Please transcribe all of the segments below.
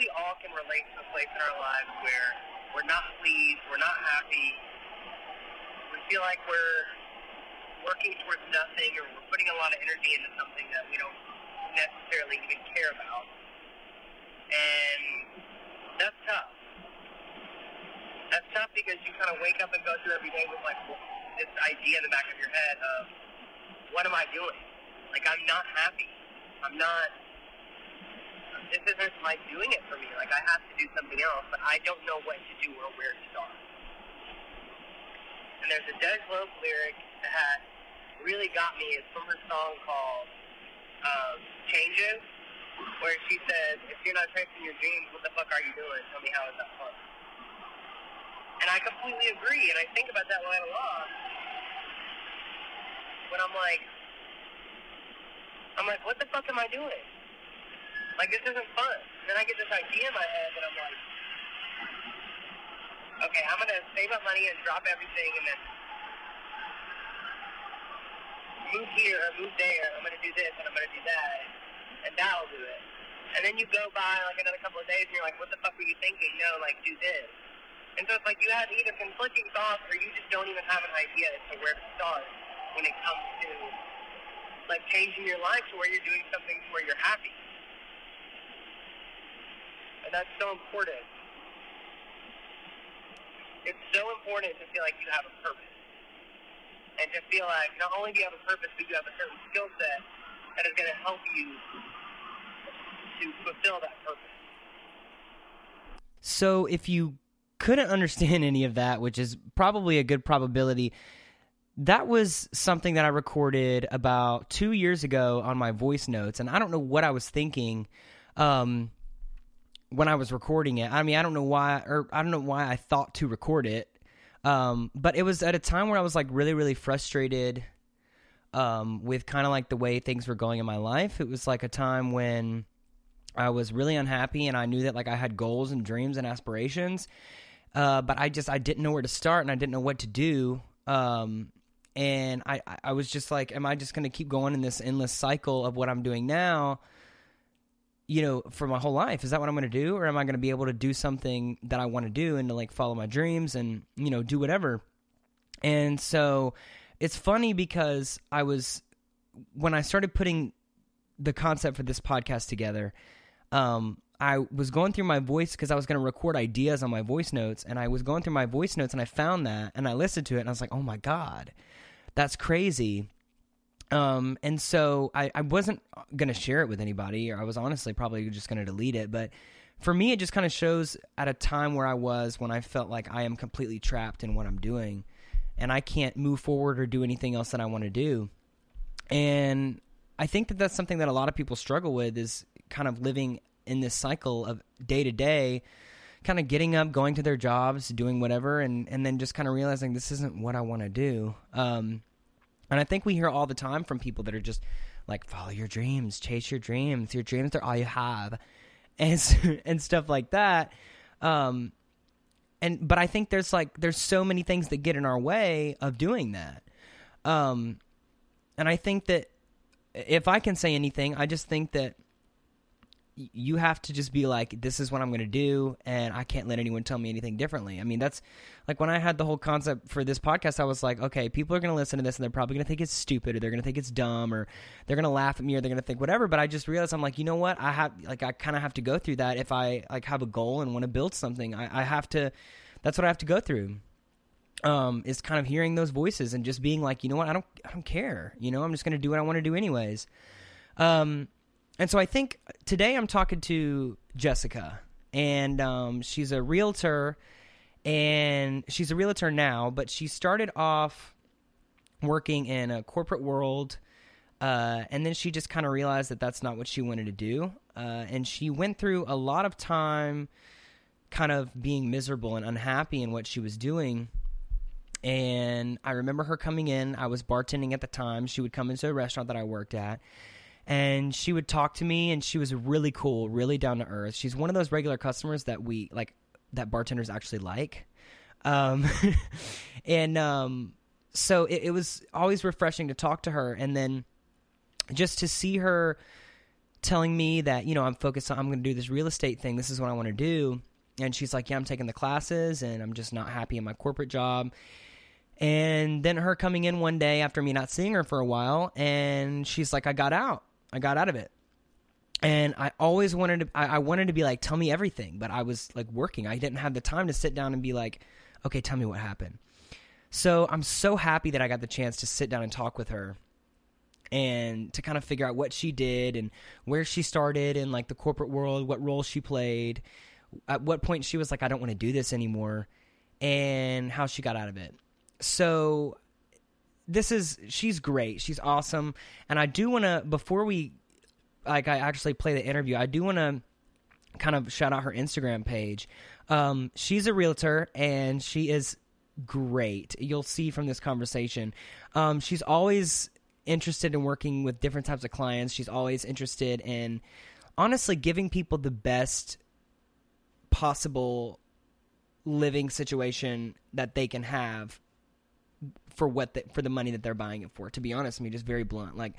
we all can relate to a place in our lives where we're not pleased, we're not happy, we feel like we're working towards nothing or we're putting a lot of energy into something that we don't necessarily even care about. And that's tough. That's tough because you kind of wake up and go through every day with like this idea in the back of your head of what am I doing? Like I'm not happy. I'm not. This isn't like doing it for me. Like I have to do something else, but I don't know what to do or where to start. And there's a DeJ Loaf lyric that really got me. It's from her song called um, "Changes," where she says, "If you're not chasing your dreams, what the fuck are you doing? Tell me how is that fun?" And I completely agree, and I think about that line a lot. When I'm like, I'm like, what the fuck am I doing? Like, this isn't fun. Then I get this idea in my head that I'm like, okay, I'm gonna save up money and drop everything and then move here or move there. I'm gonna do this and I'm gonna do that, and that'll do it. And then you go by like another couple of days and you're like, what the fuck were you thinking? No, like do this. And so it's like you have either conflicting thoughts or you just don't even have an idea as to where to start when it comes to like changing your life to where you're doing something to where you're happy. And that's so important. It's so important to feel like you have a purpose. And to feel like not only do you have a purpose, but you have a certain skill set that is going to help you to fulfill that purpose. So if you couldn't understand any of that, which is probably a good probability, that was something that I recorded about two years ago on my voice notes, and I don't know what I was thinking um, when I was recording it. I mean, I don't know why, or I don't know why I thought to record it, um, but it was at a time where I was like really, really frustrated um, with kind of like the way things were going in my life. It was like a time when I was really unhappy, and I knew that like I had goals and dreams and aspirations. Uh, but I just I didn't know where to start and I didn't know what to do. Um, and I I was just like, am I just going to keep going in this endless cycle of what I'm doing now? You know, for my whole life, is that what I'm going to do, or am I going to be able to do something that I want to do and to like follow my dreams and you know do whatever? And so it's funny because I was when I started putting the concept for this podcast together. Um, I was going through my voice because I was going to record ideas on my voice notes, and I was going through my voice notes, and I found that, and I listened to it, and I was like, "Oh my god, that's crazy." Um, and so I, I wasn't going to share it with anybody, or I was honestly probably just going to delete it. But for me, it just kind of shows at a time where I was when I felt like I am completely trapped in what I'm doing, and I can't move forward or do anything else that I want to do. And I think that that's something that a lot of people struggle with is kind of living in this cycle of day to day kind of getting up going to their jobs doing whatever and and then just kind of realizing this isn't what i want to do um and i think we hear all the time from people that are just like follow your dreams chase your dreams your dreams are all you have and and stuff like that. Um and but i think there's like there's so many things that get in our way of doing that. Um and i think that if i can say anything i just think that you have to just be like, this is what I'm going to do, and I can't let anyone tell me anything differently. I mean, that's like when I had the whole concept for this podcast, I was like, okay, people are going to listen to this, and they're probably going to think it's stupid, or they're going to think it's dumb, or they're going to laugh at me, or they're going to think whatever. But I just realized I'm like, you know what? I have like I kind of have to go through that if I like have a goal and want to build something. I, I have to. That's what I have to go through. Um, is kind of hearing those voices and just being like, you know what? I don't, I don't care. You know, I'm just going to do what I want to do anyways. Um, and so I think today I'm talking to Jessica, and um, she's a realtor, and she's a realtor now, but she started off working in a corporate world. Uh, and then she just kind of realized that that's not what she wanted to do. Uh, and she went through a lot of time kind of being miserable and unhappy in what she was doing. And I remember her coming in. I was bartending at the time. She would come into a restaurant that I worked at and she would talk to me and she was really cool really down to earth she's one of those regular customers that we like that bartenders actually like um, and um, so it, it was always refreshing to talk to her and then just to see her telling me that you know I'm focused on I'm going to do this real estate thing. This is what I want to do. And she's like, "Yeah, I'm taking the classes, and I'm just not happy in my corporate job." And then her coming in one day after me not seeing her for a while, and she's like, "I got out. I got out of it." And I always wanted to. I, I wanted to be like, "Tell me everything," but I was like working. I didn't have the time to sit down and be like, "Okay, tell me what happened." So I'm so happy that I got the chance to sit down and talk with her and to kind of figure out what she did and where she started in like the corporate world, what role she played, at what point she was like, I don't want to do this anymore, and how she got out of it. So this is she's great. She's awesome. And I do want to before we like I actually play the interview, I do want to kind of shout out her Instagram page. Um, she's a realtor and she is great. You'll see from this conversation. Um, she's always interested in working with different types of clients. She's always interested in honestly giving people the best possible living situation that they can have for what the, for the money that they're buying it for. To be honest, I mean, just very blunt, like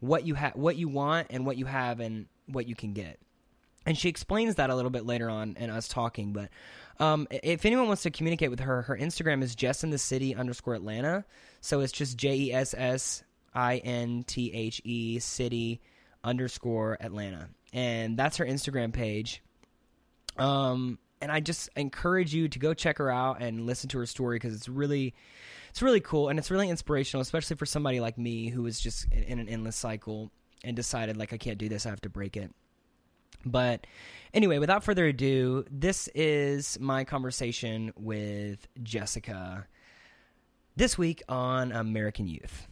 what you have, what you want, and what you have, and what you can get. And she explains that a little bit later on in us talking. But um, if anyone wants to communicate with her, her Instagram is Jess in the City underscore Atlanta. So it's just J E S S I N T H E City underscore Atlanta, and that's her Instagram page. Um, and I just encourage you to go check her out and listen to her story because it's really, it's really cool and it's really inspirational, especially for somebody like me who was just in, in an endless cycle and decided like I can't do this, I have to break it. But anyway, without further ado, this is my conversation with Jessica this week on American Youth.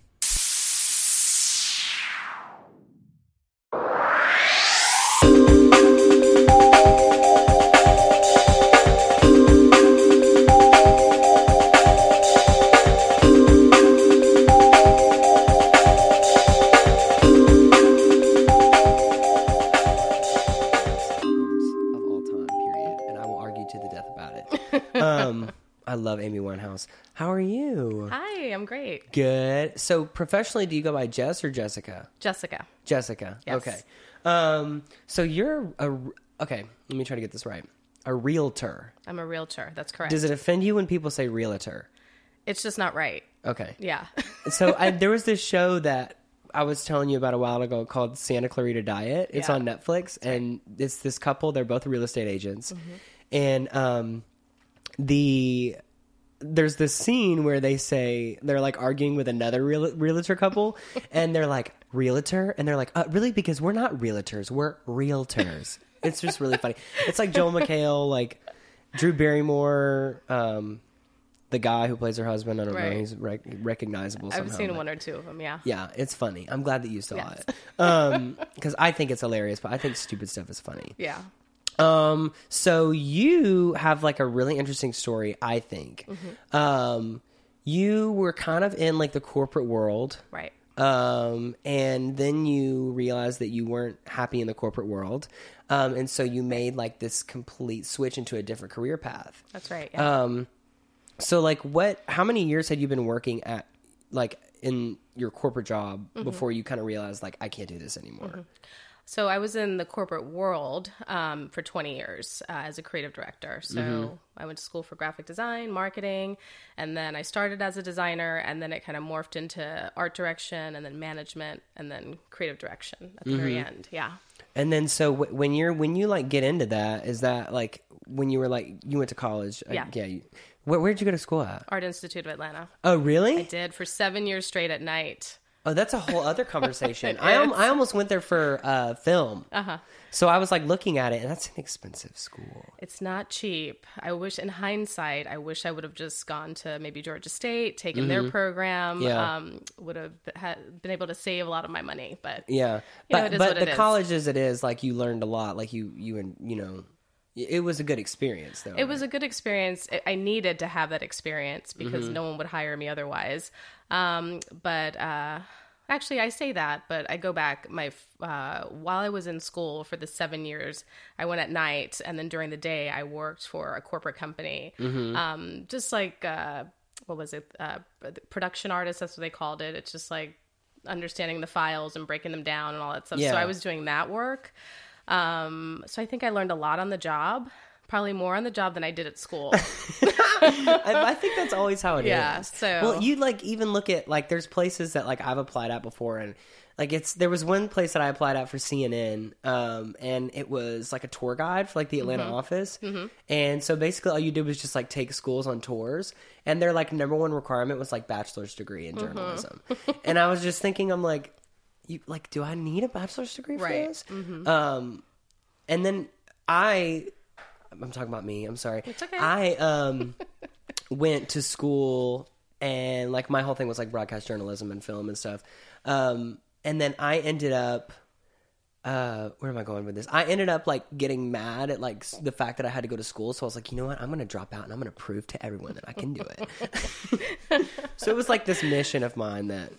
Um, I love Amy Winehouse. How are you? Hi, I'm great. Good. So, professionally, do you go by Jess or Jessica? Jessica. Jessica. Yes. Okay. Um, so you're a okay. Let me try to get this right. A realtor. I'm a realtor. That's correct. Does it offend you when people say realtor? it's just not right. Okay. Yeah. so I, there was this show that I was telling you about a while ago called Santa Clarita Diet. It's Yeah. on Netflix, and it's this couple. They're both real estate agents, Mm-hmm. and um, the there's this scene where they say they're like arguing with another real, realtor couple, and they're like realtor, and they're like uh, really because we're not realtors, we're realtors. it's just really funny. It's like Joel McHale, like Drew Barrymore. Um, the guy who plays her husband, I don't know, he's rec- recognizable. I've seen but- one or two of them. Yeah. yeah, it's funny. I'm glad that you saw Yes. it. Um, because I think it's hilarious, but I think stupid stuff is funny. Yeah. Um, so you have like a really interesting story, I think. Mm-hmm. Um, you were kind of in like the corporate world. Right. Um, and then you realized that you weren't happy in the corporate world. Um, and so you made like this complete switch into a different career path. That's right. Yeah. Um, so like what, how many years had you been working at like in your corporate job Mm-hmm. before you kind of realized like, I can't do this anymore? So I was in the corporate world um, for 20 years uh, as a creative director. So Mm-hmm. I went to school for graphic design, marketing, and then I started as a designer, and then it kind of morphed into art direction, and then management, and then creative direction at the very Mm-hmm. end. Yeah. And then so w- when you're, when you like get into that, is that like when you were like, you went to college? Yeah. yeah. You, where, where'd you go to school at? Art Institute of Atlanta. Oh, really? I did for seven years straight at night. Oh, that's a whole other conversation. I, am. I almost went there for uh, film. Uh huh. So I was like looking at it, and that's an expensive school. It's not cheap. I wish, in hindsight, I wish I would have just gone to maybe Georgia State, taken their program. Mm-hmm. Yeah. Um, would have ha- been able to save a lot of my money. But Yeah, You know, but it is but what the it is. college as it is, like you learned a lot. Like you you and you know, it was a good experience though. it was a good experience. I- needed to have that experience because Mm-hmm. no one would hire me otherwise. Um, but uh, actually, I say that, but I go back. My uh, while I was in school for the seven years, I went at night, and then during the day, I worked for a corporate company, Mm-hmm. um, just like uh, what was it? Uh, production artist. That's what they called it. It's just like understanding the files and breaking them down and all that stuff. Yeah. So I was doing that work. Um, so I think I learned a lot on the job, probably more on the job than I did at school. I, I think that's always how it is. Yeah, so- well, you like even look at like there's places that like I've applied at before, and like it's there was one place that I applied at for CNN, um, and it was like a tour guide for like the Atlanta Mm-hmm. office, and so basically all you did was just like take schools on tours, and their like number one requirement was like bachelor's degree in Mm-hmm. journalism, and I was just thinking, I'm like, you like, do I need a bachelor's degree for Right. this? Um, and then I, I'm talking about me. I'm sorry. It's okay. I um went to school and like my whole thing was like broadcast journalism and film and stuff. Um, and then I ended up. Uh, where am I going with this? I ended up like getting mad at like s- the fact that I had to go to school, so I was like, you know what? I'm gonna drop out and I'm gonna prove to everyone that I can do it. so it was like this mission of mine that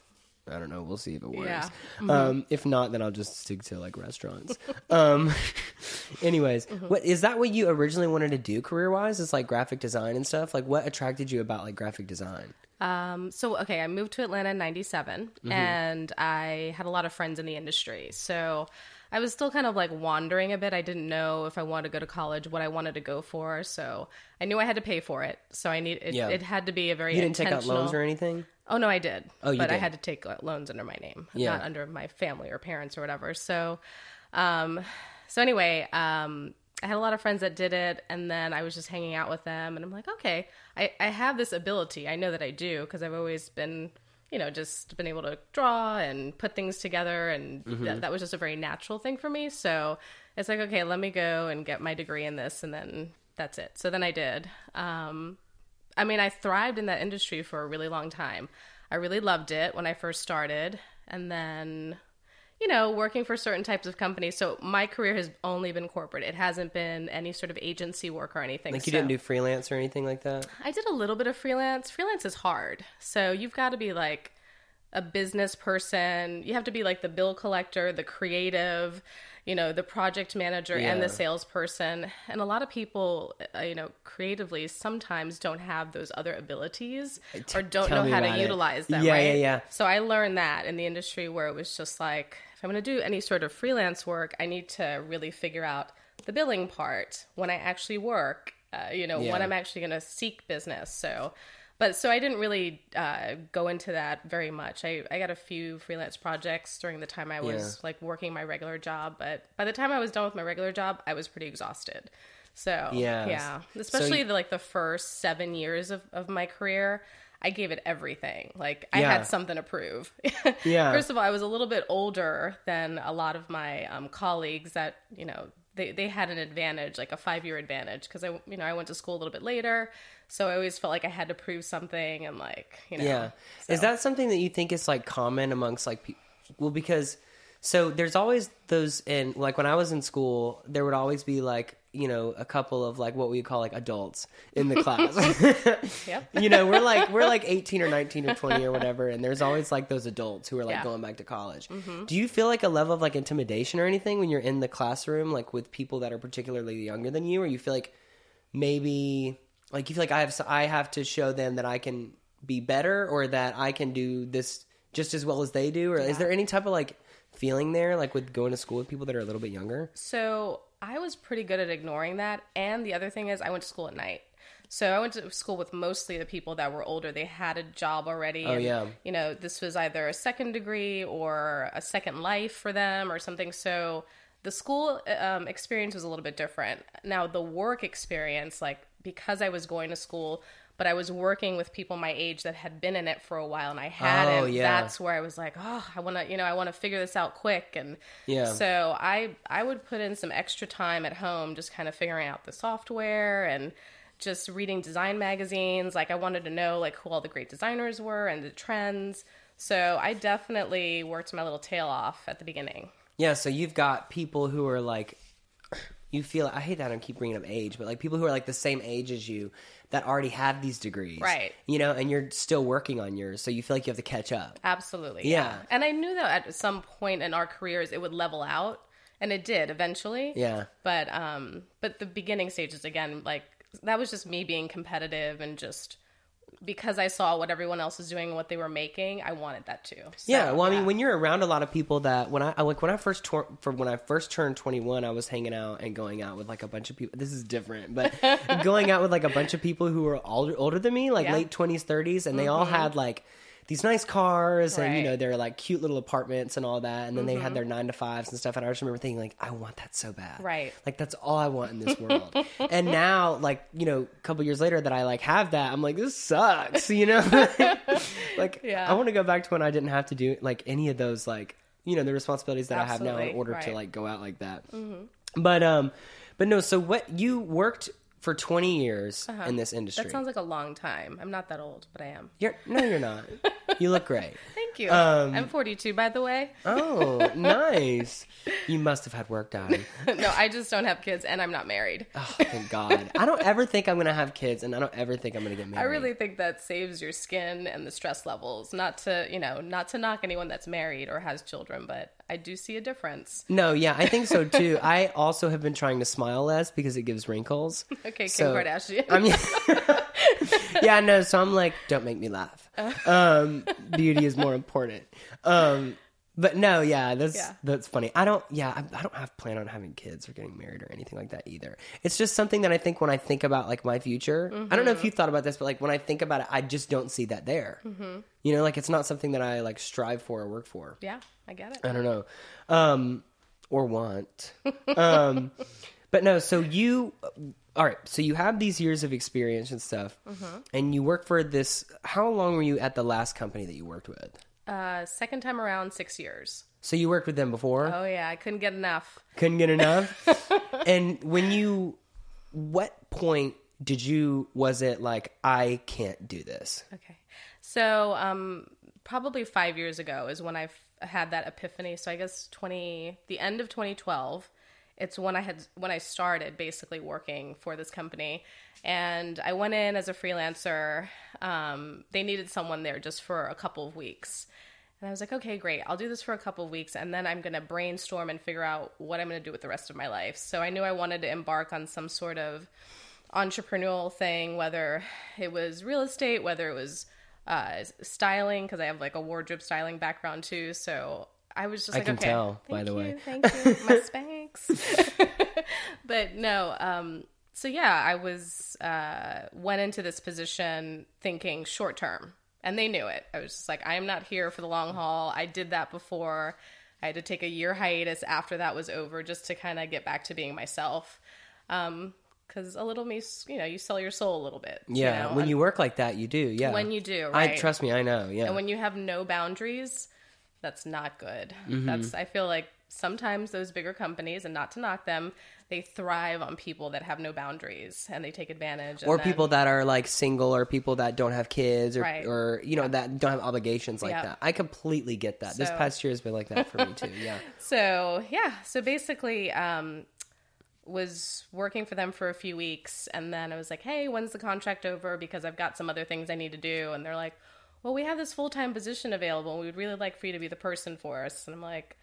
I don't know. We'll see if it works. Yeah. Um, if not, then I'll just stick to like restaurants. um, anyways, what is that? What you originally wanted to do career wise? Is like graphic design and stuff. Like, what attracted you about like graphic design? Um, so okay, I moved to Atlanta in '97, and I had a lot of friends in the industry. So I was still kind of like wandering a bit. I didn't know if I wanted to go to college, what I wanted to go for. So I knew I had to pay for it. So I need it. Yeah. It had to be a very You didn't take out loans or anything. Oh no, I did. Oh, you but I had to take uh, loans under my name, Yeah. not under my family or parents or whatever. So, um, so anyway, um, I had a lot of friends that did it, and then I was just hanging out with them, and I'm like, okay, I, I have this ability. I know that I do because I've always been, you know, just been able to draw and put things together, and Mm-hmm. that, that was just a very natural thing for me. So it's like, okay, let me go and get my degree in this, and then that's it. So then I did. Um, I mean, I thrived in that industry for a really long time. I really loved it when I first started. And then, you know, working for certain types of companies. So my career has only been corporate. It hasn't been any sort of agency work or anything. Like you So- didn't do freelance or anything like that. I did a little bit of freelance. Freelance is hard. So you've got to be like a business person. You have to be like the bill collector, the creative, you know, the project manager and the salesperson. And a lot of people, uh, you know, creatively sometimes don't have those other abilities or don't know how to it. utilize them. Yeah, right? yeah, yeah. So I learned that in the industry where it was just like, if I'm going to do any sort of freelance work, I need to really figure out the billing part when I actually work, uh, you know, Yeah. when I'm actually going to seek business. So, but so I didn't really uh, go into that very much. I, I got a few freelance projects during the time I was Yeah. like working my regular job, but by the time I was done with my regular job, I was pretty exhausted. So Yeah. yeah, So especially you- the, like the first seven years of, of my career. I gave it everything. Like I Yeah. had something to prove. Yeah. First of all, I was a little bit older than a lot of my um, colleagues that, you know, they, they had an advantage, like a five year advantage, because I, you know, I went to school a little bit later. So I always felt like I had to prove something and like, you know. Yeah. so- Is that something that you think is like common amongst like people? Well, because so there's always those in like when I was in school, there would always be like you know a couple of like what we call like adults in the class. Yep. you know, we're like we're like 18 or 19 or 20 or whatever, and there's always like those adults who are like Yeah. going back to college. Mm-hmm. Do you feel like a level of like intimidation or anything when you're in the classroom, like with people that are particularly younger than you, or you feel like maybe like you feel like I have I have to show them that I can be better or that I can do this just as well as they do, or is there any type of like feeling there, like with going to school with people that are a little bit younger? So I was pretty good at ignoring that. And the other thing is, I went to school at night. So I went to school with mostly the people that were older. They had a job already. Oh, and, yeah. You know, this was either a second degree or a second life for them or something. So the school um, experience was a little bit different. Now, the work experience, like because I was going to school, but I was working with people my age that had been in it for a while and I hadn't. Oh, yeah. That's where I was like, oh, I want to, you know, I want to figure this out quick. And Yeah. so I I would put in some extra time at home just kind of figuring out the software and just reading design magazines. Like I wanted to know like who all the great designers were and the trends. So I definitely worked my little tail off at the beginning. Yeah, so you've got people who are like, you feel. I hate that I keep bringing up age, but like people who are like the same age as you that already have these degrees, Right. You know, and you're still working on yours, so you feel like you have to catch up. Absolutely. Yeah. And I knew that at some point in our careers it would level out and it did eventually. Yeah, But um but the beginning stages again like that was just me being competitive and just because I saw what everyone else was doing and what they were making, I wanted that too. So, yeah, well, I mean, when you're around a lot of people that when I I- like when I first tor- for when I first turned 21, I was hanging out and going out with like a bunch of people. This is different, but going out with like a bunch of people who were older older than me, like Yeah. late 20s, 30s, and they mm-hmm. all had like these nice cars and you Right. know they're like cute little apartments and all that, and then they had their nine to fives and stuff. And I just remember thinking like, I want that so bad, Right. Like that's all I want in this world. and now, like you know, a couple years later that I like have that, I'm like, this sucks, you know. like Yeah. I want to go back to when I didn't have to do like any of those like you know the responsibilities that I have now in Absolutely, order to right. Mm-hmm. like go out like that. But um, but no. So what you worked for 20 years in this industry? Uh-huh. that sounds like a long time. I'm not that old, but I am. you're no, you're not. you look great. Thank you. Um, I'm 42, by the way. Oh, nice. You must have had work done. no, I just don't have kids, and I'm not married. Oh, thank God. I don't ever think I'm gonna have kids, and I don't ever think I'm gonna get married. I really think that saves your skin and the stress levels. Not to, you know, not to knock anyone that's married or has children, but I do see a difference. No, yeah, I think so too. I also have been trying to smile less because it gives wrinkles. Okay, Kim Kardashian. I mean, yeah, no. So I'm like, don't make me laugh. Um, beauty is more important. Um, but no, yeah, that's Yeah. that's funny. I don't, yeah, I, I don't have plan on having kids or getting married or anything like that either. It's just something that I think when I think about like my future. I don't know if you thought about this, but like when I think about it, I just don't see that there. You know, like it's not something that I like strive for or work for. yeah, I get it. I don't know, um, or want. um, but no. So you, all right. So you have these years of experience and stuff, and you work for this. How long were you at the last company that you worked with? Uh, second time around, six years. So you worked with them before, Oh yeah, I couldn't get enough. couldn't get enough, and when you, what point did you? Was it like I can't do this? Okay. So, um, probably five years ago is when I had that epiphany. So I guess 20, the end of 2012, it's when I had, when I started basically working for this company. And I went in as a freelancer. Um, they needed someone there just for a couple of weeks. And I was like, okay, great. I'll do this for a couple of weeks and then I'm going to brainstorm and figure out what I'm going to do with the rest of my life. So I knew I wanted to embark on some sort of entrepreneurial thing, whether it was real estate, whether it was uh, styling, because I have like a wardrobe styling background too. So I was just I like, can okay, tell, by the you, way. thank you, my Spanx. but no, um, so yeah, I was uh, went into this position thinking short term, and they knew it. I was just like, I am not here for the long haul. I did that before. I had to take a year hiatus after that was over just to kind of get back to being myself. Um, because a little me, you know, you sell your soul a little bit. you Yeah, know, when you work like that, you do. Yeah, when you do, I trust me. I know. Yeah, And when you have no boundaries, that's not good. Mm-hmm. That's I feel like sometimes those bigger companies, and not to knock them, they thrive on people that have no boundaries and they take advantage. or then- people that are like single or people that don't have kids or, Right. or you know that don't have obligations like Yeah. that i completely get that this past year has been like that for me too yeah So yeah, so basically, um, was working for them for a few weeks, and then I was like, "Hey, when's the contract over?" Because I've got some other things I need to do, and they're like, "Well, we have this full time position available, and we would really like for you to be the person for us." And I'm like,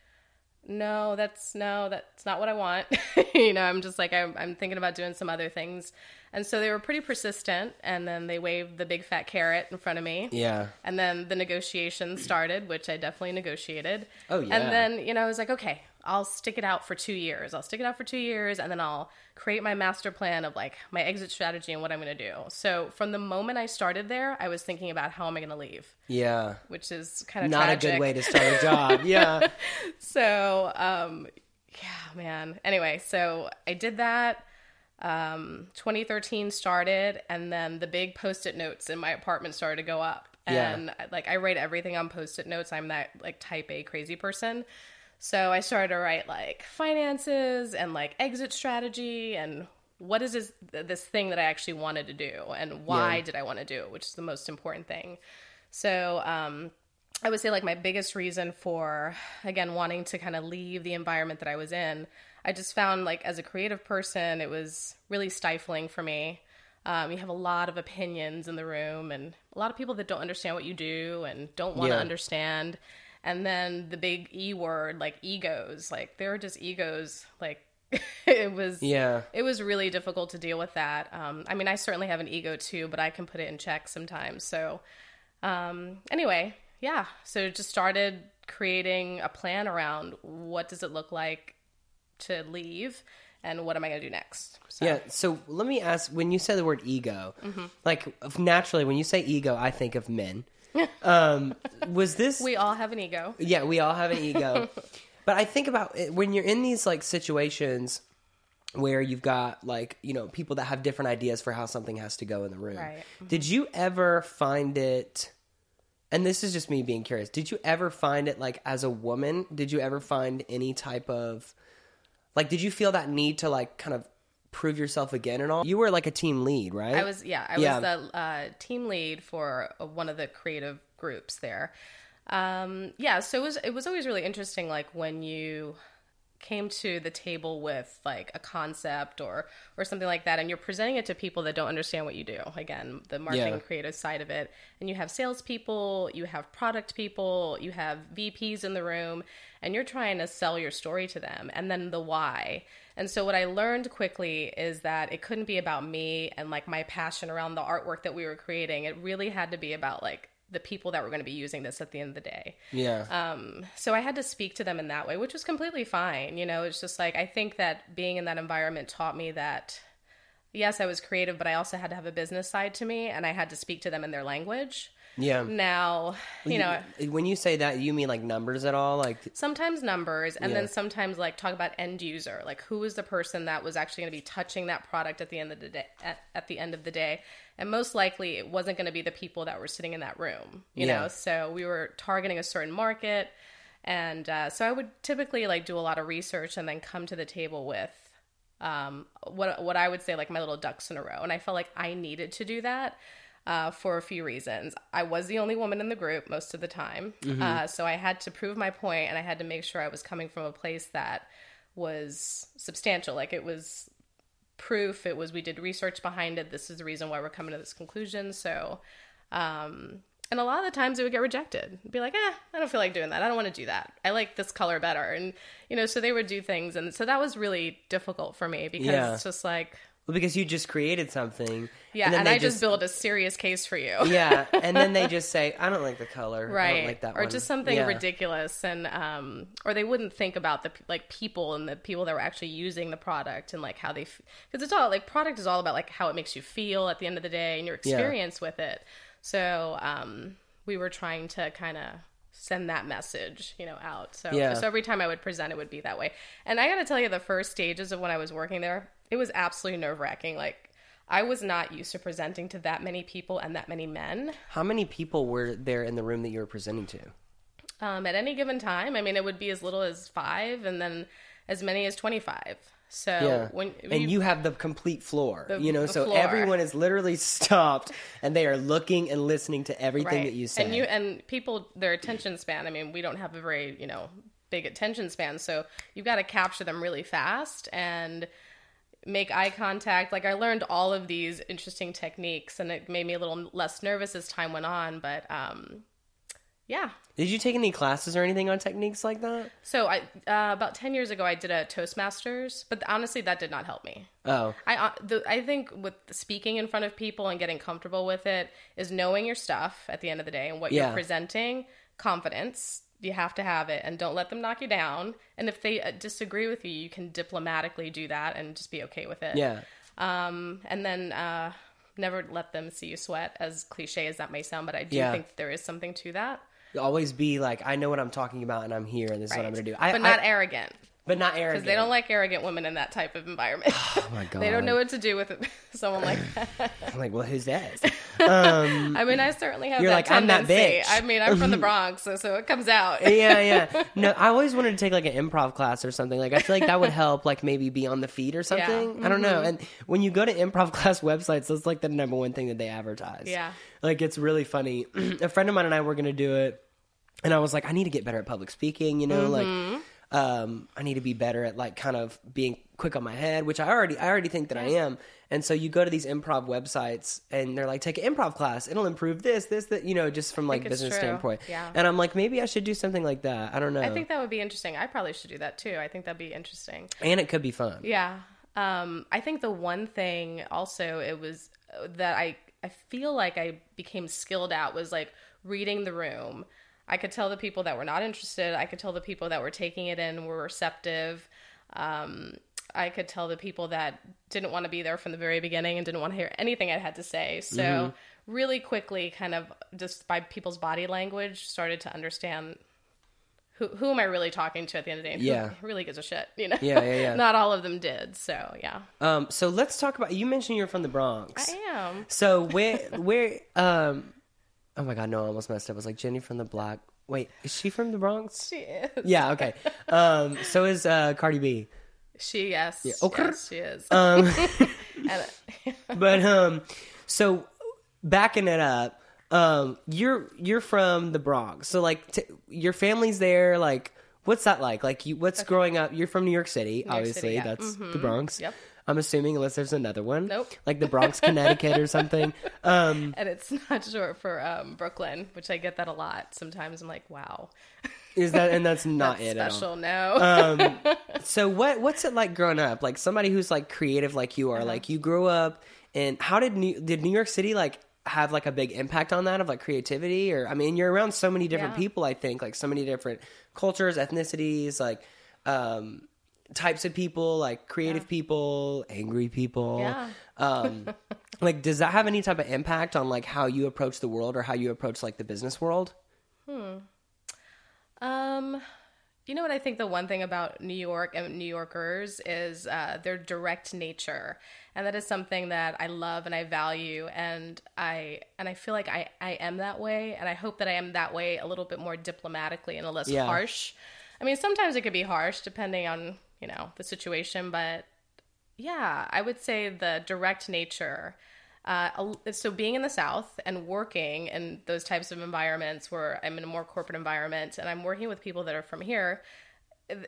"No, that's no, that's not what I want." you know, I'm just like I'm, I'm thinking about doing some other things, and so they were pretty persistent, and then they waved the big fat carrot in front of me. yeah And then the negotiation started, which I definitely negotiated. Oh, yeah. And then, you know, I was like, okay, I'll stick it out for two years. I'll stick it out for two years and then I'll create my master plan of like my exit strategy and what I'm going to do. So from the moment I started there, I was thinking about how am I going to leave, yeah which is kind of not tragic. a good way to start a job yeah So, um, yeah, man. Anyway, so I did that. Um, 2013 started, and then the big post-it notes in my apartment started to go up. Yeah. And like I write everything on post-it notes. I'm that like type A crazy person. So I started to write like finances and like exit strategy and what is this this thing that I actually wanted to do and why Yeah. did I want to do it, which is the most important thing. So um, I would say like my biggest reason for again wanting to kind of leave the environment that I was in, I just found like as a creative person, it was really stifling for me. Um, you have a lot of opinions in the room and a lot of people that don't understand what you do and don't want to Yeah. understand. And then the big E word, like egos, like they're just egos like it was Yeah. it was really difficult to deal with that. Um, I mean, I certainly have an ego too, but I can put it in check sometimes. So, um, anyway, yeah. So just started creating a plan around what does it look like to leave and what am I going to do next. So, Yeah. So let me ask: when you say the word ego, Mm-hmm. like naturally, when you say ego, I think of men. Um, was this? We all have an ego. yeah, we all have an ego, but I think about it, when you're in these like situations where you've got like you know people that have different ideas for how something has to go in the room. Right. Did you ever find it? And this is just me being curious. Did you ever find it like as a woman? Did you ever find any type of like? Did you feel that need to like kind of prove yourself again and all? You were like a team lead, right? I was yeah, I Yeah. was the uh, team lead for uh, one of the creative groups there. Um, yeah, so it was it was always really interesting, like when you came to the table with like a concept or or something like that, and you're presenting it to people that don't understand what you do. Again, the marketing Yeah. creative side of it, and you have salespeople, you have product people, you have VPs in the room, and you're trying to sell your story to them, and then the why. And so what I learned quickly is that it couldn't be about me and like my passion around the artwork that we were creating. It really had to be about like the people that were going to be using this at the end of the day. yeah. Um, so I had to speak to them in that way, which was completely fine. You know, it's just like I think that being in that environment taught me that yes, I was creative, but I also had to have a business side to me and I had to speak to them in their language. Yeah. Now, you know, when you say that, you mean like numbers at all? Like, sometimes numbers and Yeah. then sometimes like talk about end user like who is the person that was actually going to be touching that product at the end of the day at, at the end of the day and most likely it wasn't going to be the people that were sitting in that room you Yeah. know so we were targeting a certain market and uh, so i would typically like do a lot of research and then come to the table with um, what what I would say like my little ducks in a row, and I felt like I needed to do that uh, for a few reasons. I was the only woman in the group most of the time, uh, so I had to prove my point, and I had to make sure I was coming from a place that was substantial, like it was proof. It was we did research behind it. This is the reason why we're coming to this conclusion. So. Um, and a lot of the times it would get rejected. It'd be like, eh, I don't feel like doing that. I don't want to do that. I like this color better. And, you know, so they would do things. And so that was really difficult for me because Yeah. it's just like, well, because you just created something. yeah, and, and, they I just, build a serious case for you. yeah, and then they just say, "I don't like the color. I Right. don't like that or one." just something Yeah. ridiculous. And, um, or they wouldn't think about the, like, people and the people that were actually using the product and, like, how they, because it's all, like, product is all about, like, how it makes you feel at the end of the day and your Yeah. experience with it. So, um, we were trying to kind of send that message, you know, out. So, Yeah. so every time I would present, it would be that way. And I got to tell you, the first stages of when I was working there, it was absolutely nerve wracking. Like, I was not used to presenting to that many people and that many men How many people were there in the room that you were presenting to? um, at any given time. I mean, it would be as little as five, and then as many as twenty-five. So Yeah, when and you have the complete floor. The- you know, so floor. everyone is literally stopped, and they are looking and listening to everything that you say. And you and people their attention span. I mean, we don't have a very you know big attention span, so you've got to capture them really fast and make eye contact. Like I learned all of these interesting techniques, and it made me a little less nervous as time went on. But um, yeah. Did you take any classes or anything on techniques like that? So I uh, about ten years ago, I did a Toastmasters, but honestly, that did not help me. Oh, I uh, the, I think with speaking in front of people and getting comfortable with it is knowing your stuff at the end of the day and what Yeah. you're presenting. Confidence, you have to have it, and don't let them knock you down. And if they uh, disagree with you, you can diplomatically do that and just be okay with it. yeah. Um, and then uh, never let them see you sweat. As cliche as that may sound, but I do Yeah. think there is something to that. Always be like, I know what I'm talking about, and I'm here, and this is what I'm going to do. I, but not I- arrogant. But not arrogant. Because they don't like arrogant women in that type of environment. Oh my god. they don't know what to do with someone like that. I'm like, well, who's that? I mean, I certainly have You're that like, "I'm that tendency. bitch." I mean, I'm from the Bronx, so, so it comes out. yeah, yeah. No, I always wanted to take like an improv class or something. Like, I feel like that would help, like maybe be on the feet or something. I don't Mm-hmm. know. And when you go to improv class websites, that's like the number one thing that they advertise. Yeah. Like, it's really funny. a friend of mine and I were going to do it, and I was like, I need to get better at public speaking, you know? Mm-hmm. Like, um, I need to be better at like kind of being quick on my head, which I already I already think that I am. And so you go to these improv websites and they're like, take an improv class. It'll improve this, this, that, you know, just from like business true. standpoint. Yeah. And I'm like, maybe I should do something like that. I don't know. I think that would be interesting. I probably should do that too. I think that'd be interesting. and it could be fun. Yeah. Um, I think the one thing also it was uh, that I I feel like I became skilled at was like reading the room. I could tell the people that were not interested. I could tell the people that were taking it in were receptive. Um, I could tell the people that didn't want to be there from the very beginning and didn't want to hear anything I had to say. So really quickly, kind of just by people's body language, started to understand who, who am I really talking to at the end of the day? Yeah. Who really gives a shit, you know? Yeah, yeah, yeah. Not all of them did. So, yeah. Um, so let's talk about. You mentioned you're from the Bronx. I am. So where where um oh my god no I almost messed up. I was like Jenny from the Block. Wait, is she from the Bronx? She is. Yeah, okay. Um so is uh Cardi B. She, yes. Okay. Yes, she is. Um but um so backing it up, um you're you're from the Bronx. So like t- your family's there like what's that like? Like you what's growing up? You're from New York City, obviously. City, yeah. That's the Bronx. Yep. I'm assuming unless there's another one. Nope. Like the Bronx, Connecticut or something. Um and it's not short for um, Brooklyn, which I get that a lot. Sometimes I'm like, wow. is that and that's not That's it at all. special. No. um so what what's it like growing up like somebody who's like creative like you are like you grew up and how did new did new york city like have like a big impact on that of like creativity or i mean you're around so many different Yeah. people i think like so many different cultures ethnicities like um types of people like creative people angry people Yeah. um like does that have any type of impact on like how you approach the world or how you approach like the business world Hmm. Um, you know what I think the one thing about New York and New Yorkers is uh, their direct nature, and that is something that I love and I value, and I and I feel like I I am that way, and I hope that I am that way a little bit more diplomatically and a less Yeah. harsh. I mean, sometimes it could be harsh depending on you know the situation, but yeah, I would say the direct nature. Uh, so being in the South and working in those types of environments where I'm in a more corporate environment and I'm working with people that are from here,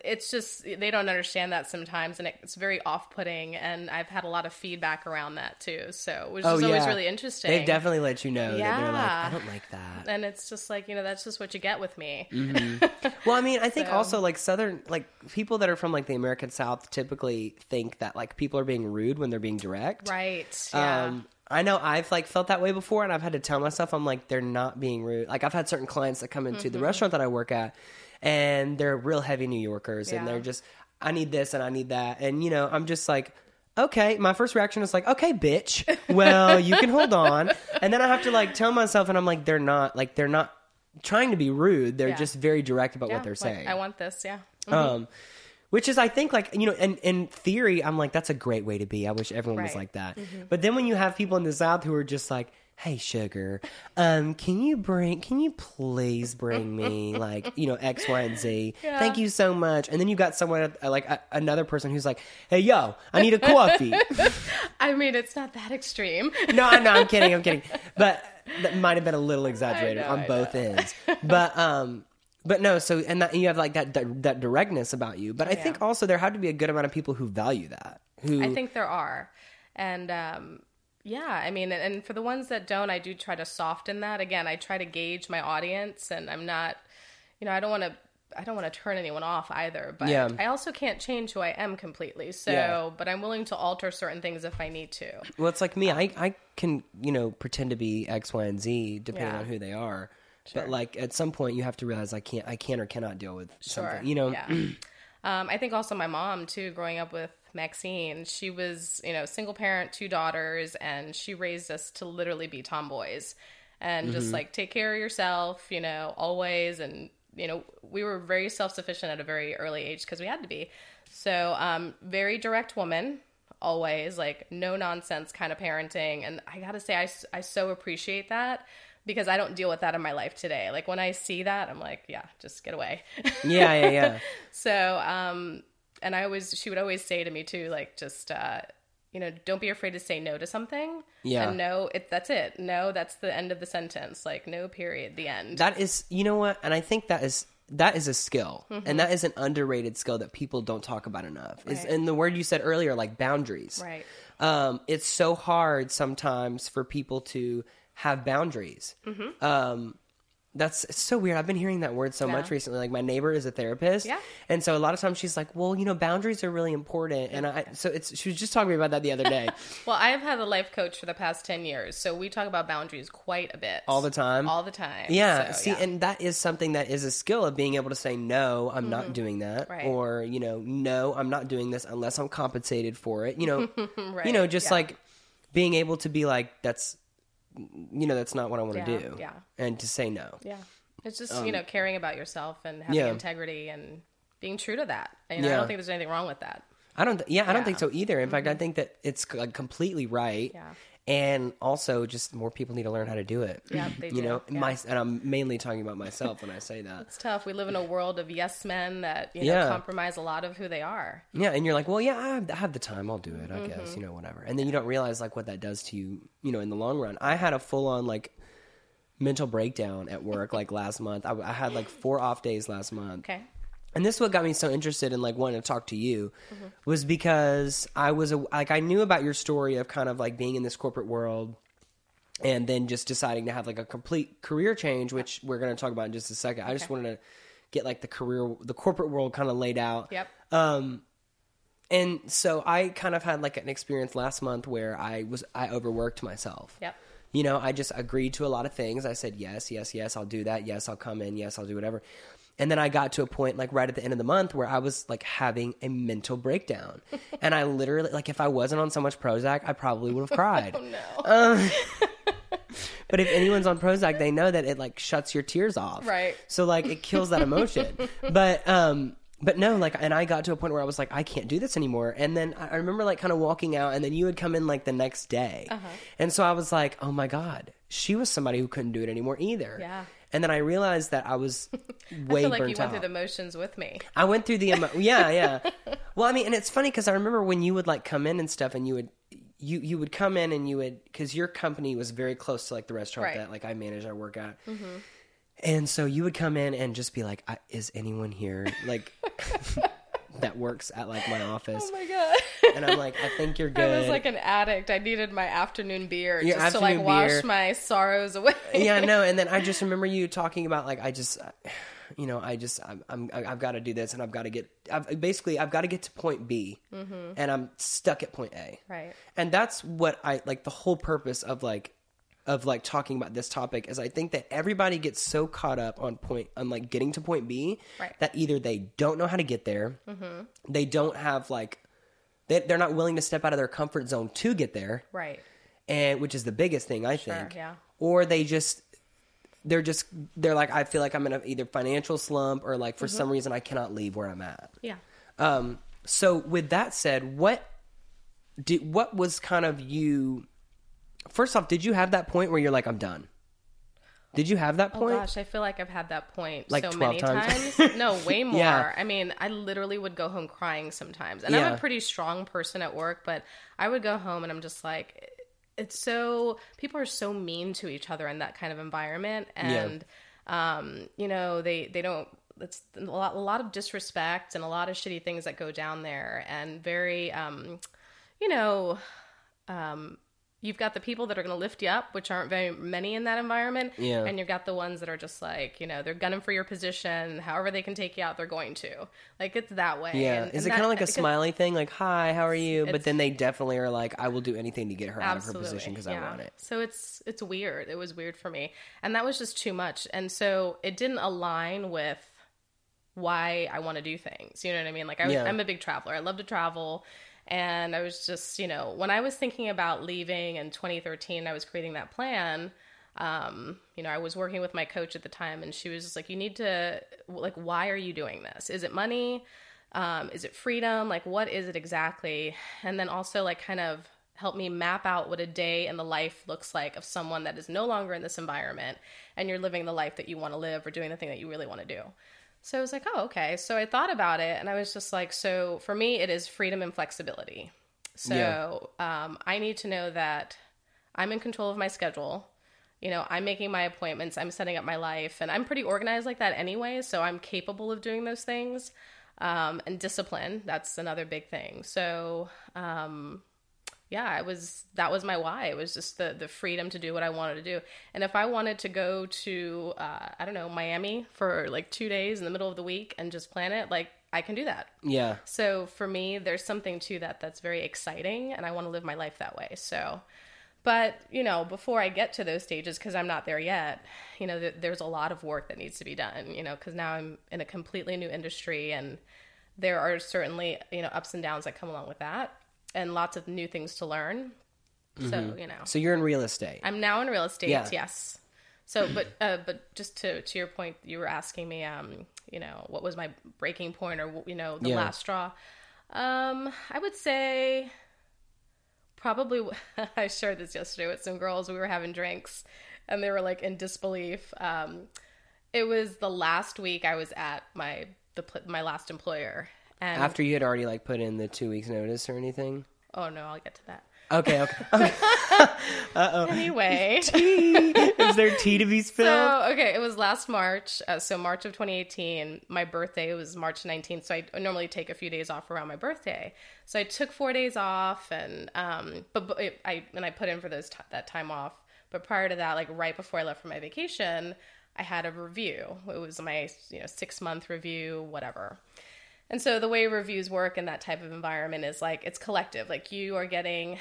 it's just they don't understand that sometimes, and it's very off-putting. And I've had a lot of feedback around that too, so which is always really interesting. Oh, they've definitely let you know that they're like Yeah. i don't like that and it's just like you know that's just what you get with me. Well, I mean, I think So- also like southern like people that are from like the American South typically think that like people are being rude when they're being direct. Right? Yeah. Um I know I've like felt that way before and I've had to tell myself I'm like they're not being rude. Like I've had certain clients that come into the Mm-hmm. restaurant that I work at and they're real heavy New Yorkers and they're just I need this and I need that and you know, I'm just like Okay, my first reaction is like, okay, bitch. Well, you can hold on, and then I have to like tell myself, and I'm like, they're not like they're not trying to be rude. They're Yeah. just very direct about Yeah, what they're like, saying. I want this. Yeah. Um, which is, I think, like you know, in in theory, I'm like, that's a great way to be. I wish everyone was like that. But then when you have people in the South who are just like, "Hey, sugar, um, can you bring? Can you please bring me like you know X, Y, and Z? Yeah. Thank you so much." And then you got someone uh, like a, another person who's like, "Hey, yo, I need a coffee." I mean, it's not that extreme. no, no, I'm kidding, I'm kidding. But that might have been a little exaggerated know, on I both ends. But um, but no. So and that, you have like that that, that directness about you. But I think also there had to be a good amount of people who value that. Who I think there are, and um, yeah, I mean, and for the ones that don't, I do try to soften that. Again, I try to gauge my audience, and I'm not, you know, I don't want to. I don't want to turn anyone off either, but Yeah. I also can't change who I am completely. So, Yeah. but I'm willing to alter certain things if I need to. well, it's like me. Um, I I can you know pretend to be X, Y, and Z depending Yeah. on who they are. Sure. But like at some point you have to realize I can't I can or cannot deal with something. You know. Um, I think also my mom too, growing up with Maxine, she was you know single parent, two daughters, and she raised us to literally be tomboys and Mm-hmm. just like take care of yourself, you know, always. And you know, we were very self sufficient at a very early age because we had to be. So, um, very direct woman. Always like no nonsense kind of parenting, and I gotta say, i, I so appreciate that because I don't deal with that in my life today. Like when I see that, I'm like, yeah, just get away. Yeah, yeah, yeah. So, um, and I always, she would always say to me too, like, just, uh, you know, don't be afraid to say no to something. Yeah. And no, it, that's it. No, that's the end of the sentence. Like, no, period, the end. That is, you know what? And I think that is that is a skill, Mm-hmm. and that is an underrated skill that people don't talk about enough. Is and the word you said earlier, like boundaries. Right. Um, it's so hard sometimes for people to have boundaries. Mm-hmm. Um, that's so weird. I've been hearing that word so much recently. Like my neighbor is a therapist, Yeah. and so a lot of times she's like, "Well, you know, boundaries are really important." And I, so it's she was just talking about that the other day, Well, I've had a life coach for the past 10 years, so we talk about boundaries quite a bit. all the time. All the time. Yeah, So, see, yeah. and that is something that is a skill of being able to say no, I'm not doing that, Mm-hmm. Right. or you know, no, I'm not doing this unless I'm compensated for it. You know, Right, you know, just yeah. like being able to be like, that's, you know, that's not what I want to Yeah, do, yeah. and to say no. Yeah. It's just, you know, caring about yourself and having Um, yeah. integrity and being true to that. And I Yeah. don't think there's anything wrong with that. I don't, th- yeah, I don't think so either. In fact, I think that it's like completely right. Yeah. And also, just more people need to learn how to do it. Yeah, they you do. know, Yeah. my and I'm mainly talking about myself when I say that. It's tough. We live in a world of yes men that, you know, Yeah. compromise a lot of who they are. Yeah, and you're like, well, yeah, I have, I have the time. I'll do it. I Mm-hmm. guess you know, whatever. And then you don't realize like what that does to you, you know, in the long run. I had a full on like mental breakdown at work like last month. I, I had like four off days last month. Okay. And this is what got me so interested in like wanting to talk to you was because I was a, like I knew about your story of kind of like being in this corporate world and then just deciding to have like a complete career change, which we're going to talk about in just a second. I just wanted to get like the career, the corporate world kind of laid out. Yep. Um, and so I kind of had like an experience last month where I was I overworked myself. Yep. You know, I just agreed to a lot of things. I said yes, yes, yes, I'll do that. Yes, I'll come in. Yes, I'll do whatever. And then I got to a point like right at the end of the month where I was like having a mental breakdown. and I literally like if I wasn't on so much Prozac, I probably would have cried. Oh, no. But if anyone's on Prozac, they know that it like shuts your tears off. Right. So like it kills that emotion. but um but no, like and I got to a point where I was like, I can't do this anymore. And then I I remember like kind of walking out and then you would come in like the next day. Uh-huh. And so I was like, Oh my God, she was somebody who couldn't do it anymore either. Yeah. And then I realized that I was way I feel like you went out. through the motions with me. I went through the emo- yeah, yeah. Well, I mean, and it's funny because I remember when you would like come in and stuff, and you would you you would come in and you would because your company was very close to like the restaurant Right. Mm-hmm. that like I manage, I work at, and so you would come in and just be like, I, "Is anyone here like that works at like my office?" Oh my god. And I'm like, "I think you're good." I was like an addict. I needed my afternoon beer Your just to like afternoon wash beer. my sorrows away. yeah, no. And then I just remember you talking about like I just, you know, I just I'm, I'm I've got to do this and I've got to get I've, basically I've got to get to point B and I'm stuck at point A. Mm-hmm. Right. And that's what I like. The whole purpose of like of like talking about this topic is I think that everybody gets so caught up on point on like getting to point B Right. Mm-hmm. that either they don't know how to get there, they don't have like they, they're not willing to step out of their comfort zone to get there Right. and which is the biggest thing I think. yeah. Or they just they're just they're like I feel like I'm in a either financial slump or like for Mm-hmm. some reason I cannot leave where I'm at. Yeah. Um so with that said, what did what was kind of you First off, did you have that point where you're like I'm done? Did you have that Oh point? gosh, I feel like I've had that point Like so many times? times. No, way more. Yeah. I mean, I literally would go home crying sometimes. And I'm a pretty strong person at work, but I would go home and I'm just like it's so people are so mean to each other in that kind of environment and um, you know, they they don't it's a lot, a lot of disrespect and a lot of shitty things that go down there and very um, you know, um, you've got the people that are going to lift you up, which aren't very many in that environment. Yeah. And you've got the ones that are just like, you know, they're gunning for your position. However they can take you out, they're going to. Like, it's that way. yeah. And- Is and it kind of like a smiley thing like hi, how are you? But then they definitely are like I will do anything to get her out of her position because I want it. So it's it's weird. It was weird for me, and that was just too much. And so it didn't align with why I want to do things. You know what I mean? Like I was, Yeah. I'm a big traveler. I love to travel. And I was just, you know, when I was thinking about leaving in 2013, I was creating that plan. Um, you know, I was working with my coach at the time, and she was just like, "You need to, like, why are you doing this? Is it money? Um, is it freedom? Like, what is it exactly?" And then also, like, kind of help me map out what a day in the life looks like of someone that is no longer in this environment, and you're living the life that you want to live or doing the thing that you really want to do. So I was like, oh, okay. So I thought about it and I was just like, so for me, it is freedom and flexibility. So um, I need to know that I'm in control of my schedule. you know, I'm making my appointments, I'm setting up my life, and I'm pretty organized like that anyway, so I'm capable of doing those things. Um, and discipline, that's another big thing. So, um, yeah, I was that was my why. It was just the the freedom to do what I wanted to do. And if I wanted to go to uh, I don't know Miami for like two days in the middle of the week and just plan it, like I can do that. Yeah. So for me, there's something to that that's very exciting, and I want to live my life that way. So, but you know, before I get to those stages, because I'm not there yet, you know, th- there's a lot of work that needs to be done. You know, because now I'm in a completely new industry, and there are certainly you know ups and downs that come along with that and lots of new things to learn. So you know, So you're in real estate. I'm now in real estate. Yeah. Yes. So, but uh, but just to to your point, you were asking me, um, you know, what was my breaking point, or you know, the Yeah. last straw. Um, I would say probably. I shared this yesterday with some girls. We were having drinks, and they were like in disbelief. Um, it was the last week I was at my the my last employer, and After you had already like put in the two weeks notice or anything. oh no, I'll get to that. Okay. Okay. oh Anyway. Is there tea to be spilled? So okay, it was last March. Uh, so March of 2018. My birthday was March 19th. So I normally take a few days off around my birthday. So I took four days off, and um, but, but it, I and I put in for those t- that time off. But prior to that, like right before I left for my vacation, I had a review. It was my you know six month review, whatever. And so the way reviews work in that type of environment is like it's collective. Like you are getting,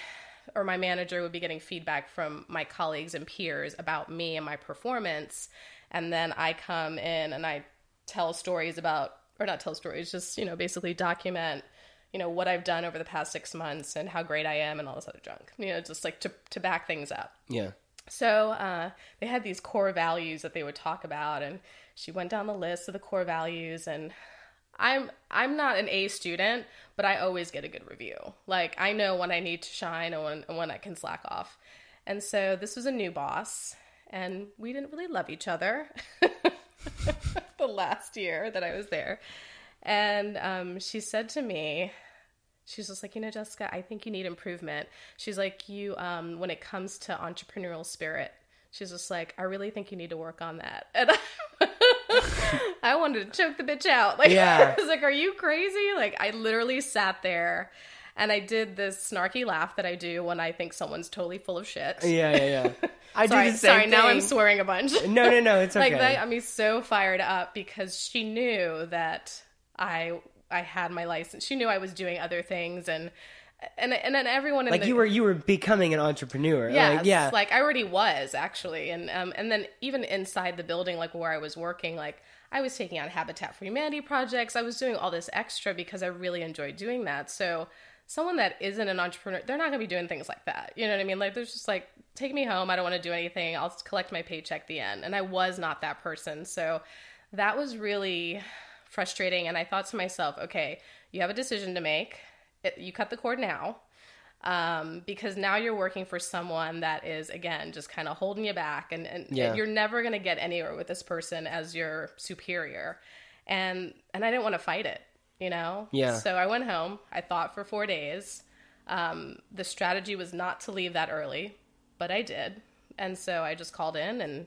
or my manager would be getting feedback from my colleagues and peers about me and my performance. And then I come in and I tell stories about, or not tell stories, just, you know, basically document, you know, what I've done over the past six months and how great I am and all this other junk, you know, just like to, to back things up. yeah. So uh, they had these core values that they would talk about, and she went down the list of the core values. And I'm I'm not an A student, but I always get a good review. Like I know when I need to shine and when and when I can slack off. And so this was a new boss, and we didn't really love each other the last year that I was there. And um, she said to me, she's just like, you know, Jessica, I think you need improvement. She's like, you, um, when it comes to entrepreneurial spirit, she's just like, I really think you need to work on that. And I, I wanted to choke the bitch out. Like, Yeah. I was like, are you crazy? Like, I literally sat there and I did this snarky laugh that I do when I think someone's totally full of shit. Yeah. Yeah. Yeah. I sorry, do the same sorry. Now I'm swearing a bunch. No, no, no. It's okay. like that got me so fired up because she knew that I I had my license. She knew I was doing other things and and and then everyone in like the, you were you were becoming an entrepreneur. Yes, Like, yeah. like I already was actually, and um, and then even inside the building, like where I was working, like I was taking on Habitat for Humanity projects. I was doing all this extra because I really enjoyed doing that. So someone that isn't an entrepreneur, they're not going to be doing things like that. You know what I mean? Like there's just like take me home. I don't want to do anything. I'll just collect my paycheck at the end. And I was not that person. So that was really frustrating. And I thought to myself, okay, you have a decision to make. It, you cut the cord now um, because now you're working for someone that is again just kind of holding you back and, and, Yeah. and you're never going to get anywhere with this person as your superior and and i didn't want to fight it you know Yeah. so i went home i thought for four days um, the strategy was not to leave that early but i did and so i just called in and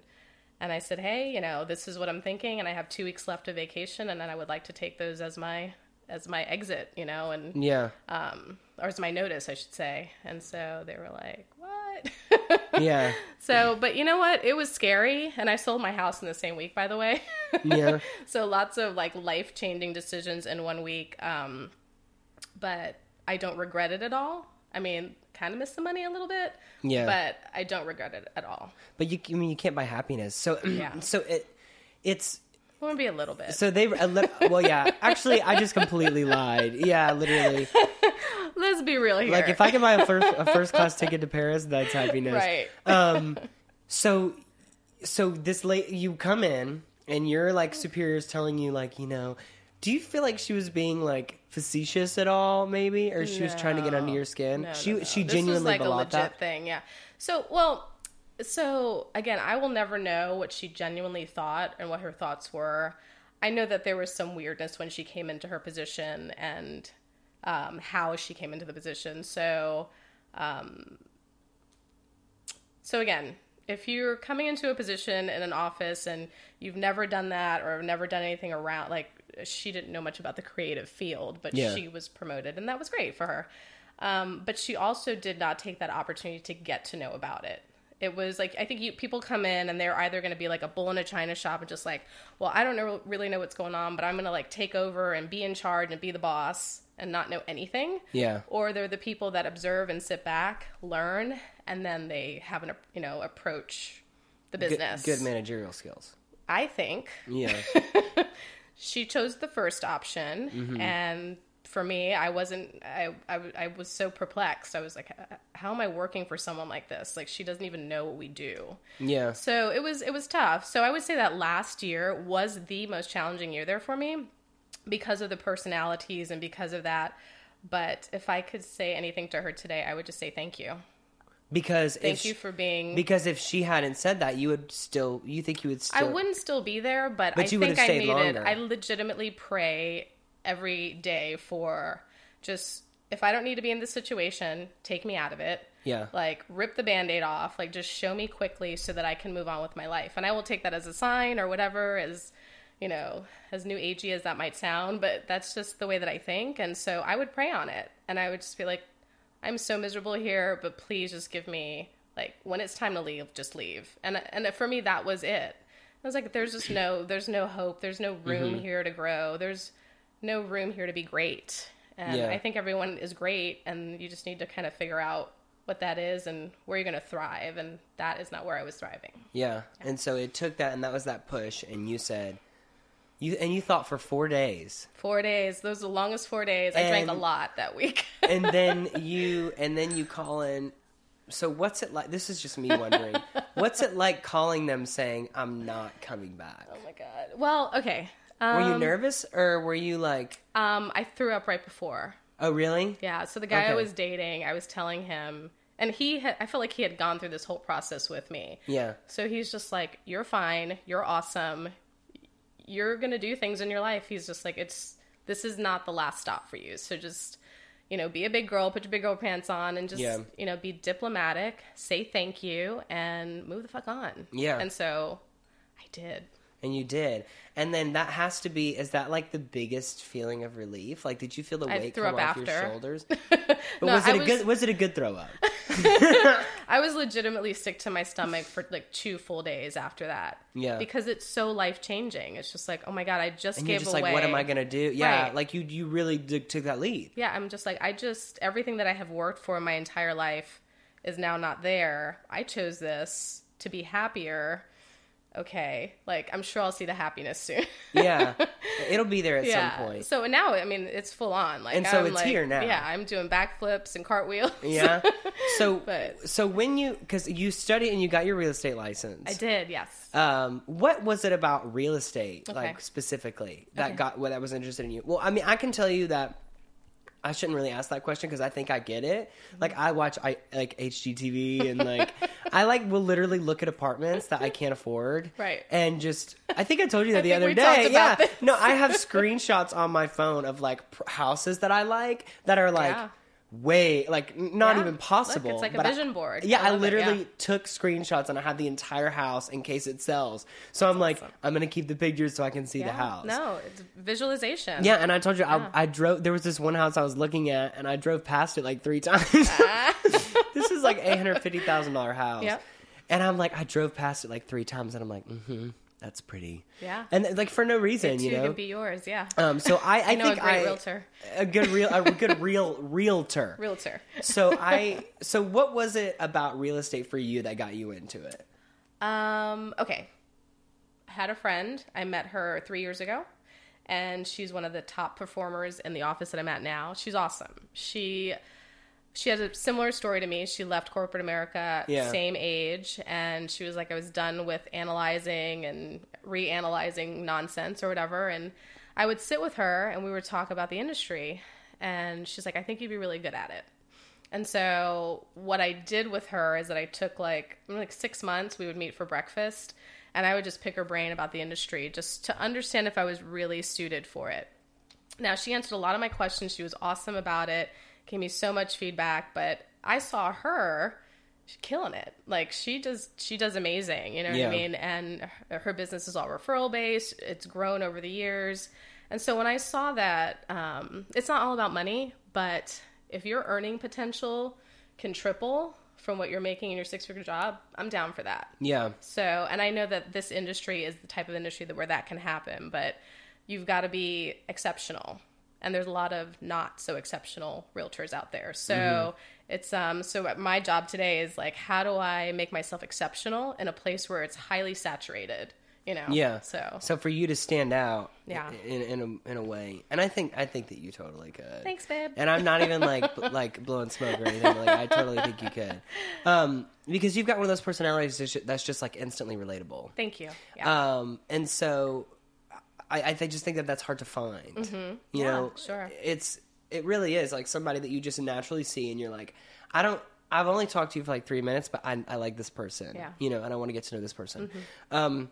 and i said hey you know this is what i'm thinking and i have two weeks left of vacation and then i would like to take those as my as my exit you know and yeah. um, or as my notice, I should say. And so they were like, "What?" Yeah. so, but you know what? It was scary, and I sold my house in the same week, by the way. Yeah. so lots of like life changing decisions in one week. Um, but I don't regret it at all. I mean, kind of miss the money a little bit. Yeah. But I don't regret it at all. But you, I mean, you can't buy happiness. So, Yeah. so it, it's Well, maybe a little bit. so they. a li- Well, yeah. Actually, I just completely lied. Yeah, literally. Let's be real here. Like if I can buy a first a first class ticket to Paris, that's happiness. right. Um. So, so this late you come in and your like superiors telling you like you know. Do you feel like she was being like facetious at all, maybe, or she was trying to get under your skin? No, she no, no. she This genuinely was like a believed legit that. thing, yeah. So, well, so again, I will never know what she genuinely thought and what her thoughts were. I know that there was some weirdness when she came into her position and um, how she came into the position. So, um, so again, if you're coming into a position in an office and you've never done that or never done anything around like she didn't know much about the creative field but Yeah. she was promoted and that was great for her um, but she also did not take that opportunity to get to know about it it was like i think you, people come in and they're either going to be like a bull in a china shop and just like well i don't know, really know what's going on but i'm going to like take over and be in charge and be the boss and not know anything Yeah. or they're the people that observe and sit back, learn, and then they have an you know approach the Good, business. good managerial skills. I think Yeah. she chose the first option, Mm-hmm. and for me, I wasn't. I, I I was so perplexed. I was like, how am I working for someone like this? Like she doesn't even know what we do. yeah. So it was it was tough. So I would say that last year was the most challenging year there for me because of the personalities and because of that. But if I could say anything to her today, I would just say thank you. Because Thank if you she- for being. because if she hadn't said that, you would still you think you would still I wouldn't still be there, but, But I think I made longer. it. I legitimately pray every day for just if I don't need to be in this situation, take me out of it. Yeah. Like rip the band-aid off, like just show me quickly so that I can move on with my life. And I will take that as a sign or whatever as you know, as new agey as that might sound, but that's just the way that I think. And so I would pray on it. And I would just be like, I'm so miserable here, but please just give me like when it's time to leave, just leave. And and for me that was it. I was like, there's just no there's no hope. There's no room Mm-hmm. here to grow. There's no room here to be great. And Yeah. I think everyone is great and you just need to kind of figure out what that is and where you're going to thrive and that is not where I was thriving. Yeah. And so it took that and that was that push and you said you and you thought for 4 days. 4 days, those are the longest 4 days. I drank a lot that week. And then you and then you call in so what's it like this is just me wondering. what's it like calling them saying I'm not coming back? oh my god. Well, okay. Um, Were you nervous or were you like um I threw up right before. Oh really? Yeah, so the guy I was dating, I was telling him, and he had, I felt like he had gone through this whole process with me. Yeah. So he's just like, You're fine. You're awesome. You're going to do things in your life. He's just like, It's, this is not the last stop for you. So just, you know, be a big girl, put your big girl pants on, and just, Yeah. you know, be diplomatic, say thank you, and move the fuck on. Yeah. And so I did. And you did. And then that has to be is that like the biggest feeling of relief? Like did you feel the I weight come off your shoulders? But No, was it I a was- good was it a good throw up? I was legitimately sick to my stomach for like two full days after that. Yeah. Because it's so life changing. It's just like, oh my god, I just And gave you're just away. like, what am I gonna do? Yeah, Right. like you you really did, took that lead. Yeah, I'm just like, I just everything that I have worked for my entire life is now not there. I chose this to be happier. Okay, like I'm sure I'll see the happiness soon. Yeah, it'll be there at yeah. some point. So now, I mean, it's full on. Like, And so I'm it's like- here now. Yeah, I'm doing backflips and cartwheels. Yeah. So But- so when you because you studied and you got your real estate license, I did. Yes. Um, what was it about real estate, Okay. like specifically, that Okay. got what that was interested in you? Well, I mean, I can tell you that I shouldn't really ask that question because I think I get it. Like, I watch I like HGTV and like I like will literally look at apartments that I can't afford, Right. And just I think I told you that the other day. Yeah, no, I have screenshots on my phone of like pr- houses that I like that are like. Yeah. Way like not Yeah. even possible. Look, it's like a but I- vision board. Yeah, I I, love it, literally yeah. took screenshots and I have the entire house in case it sells. So I'm like, awesome. I'm gonna keep the pictures so I can see the house. No, it's visualization. Yeah, and I told you Yeah. I, I drove. There was this one house I was looking at, and I drove past it like three times. this is like eight hundred fifty thousand dollar house. Yep. And I'm like, I drove past it like three times, and I'm like, mm-hmm, that's pretty. Yeah. And like for no reason, you know. be yours. Yeah. um. So I, I, I know think a great I realtor. a good real, a good real realtor. Realtor. So I, so what was it about real estate for you that got you into it? Um, okay. I had a friend. I met her three years ago, and she's one of the top performers in the office that I'm at now. She's awesome. She she has a similar story to me. She left corporate America, Yeah. same age, and she was like, I was done with analyzing and reanalyzing nonsense or whatever. And I would sit with her and we would talk about the industry. And she's like, I think you'd be really good at it. And so what I did with her is that I took like like 6 months we would meet for breakfast and I would just pick her brain about the industry just to understand if I was really suited for it. Now she answered a lot of my questions. She was awesome about it. Gave me so much feedback, but I saw her she's killing it. Like she does, she does amazing. You know what Yeah. I mean? And her, business is all referral based. It's grown over the years. And so when I saw that, um, it's not all about money, but if your earning potential can triple from what you're making in your six figure job, I'm down for that. Yeah. So, and I know that this industry is the type of industry that where that can happen, but you've got to be exceptional. And there's a lot of not so exceptional realtors out there. So Mm-hmm. it's um so my job today is like how do I make myself exceptional in a place where it's highly saturated, you know? Yeah. So So for you to stand out, Yeah. in in a, in a way, and I think I think that you totally could. thanks, babe. And I'm not even like b- like blowing smoke or anything. Like I totally think you could, um, because you've got one of those personalities that's that's just like instantly relatable. Thank you. Yeah. Um, and so I, I just think that that's hard to find. You Mm-hmm. Yeah, know, sure. It's it really is like somebody that you just naturally see, and you're like, I don't. I've only talked to you for like three minutes, but I, I like this person. Yeah. Mm-hmm. You know, and I want to get to know this person. Um,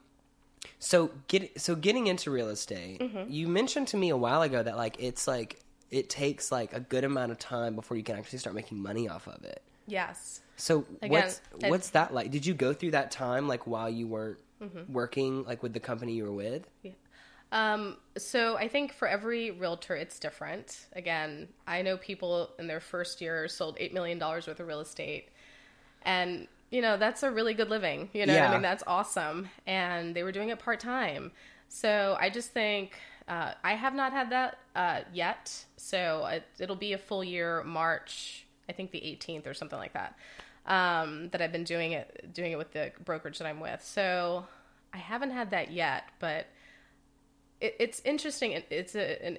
so get so getting into real estate, Mm-hmm. you mentioned to me a while ago that like it's like it takes like a good amount of time before you can actually start making money off of it. yes. So Again, what's it- what's that like? Did you go through that time like while you weren't Mm-hmm. working like with the company you were with? Um, so I think for every realtor, it's different. Again, I know people in their first year sold $8 million worth of real estate. And, you know, that's a really good living. You know Yeah. I mean? That's awesome. And they were doing it part time. So I just think uh, I have not had that uh, yet. So it, it'll be a full year, March, I think the 18th or something like that, um, that I've been doing it, doing it with the brokerage that I'm with. So I haven't had that yet, but it, it's interesting. It- It's a, an,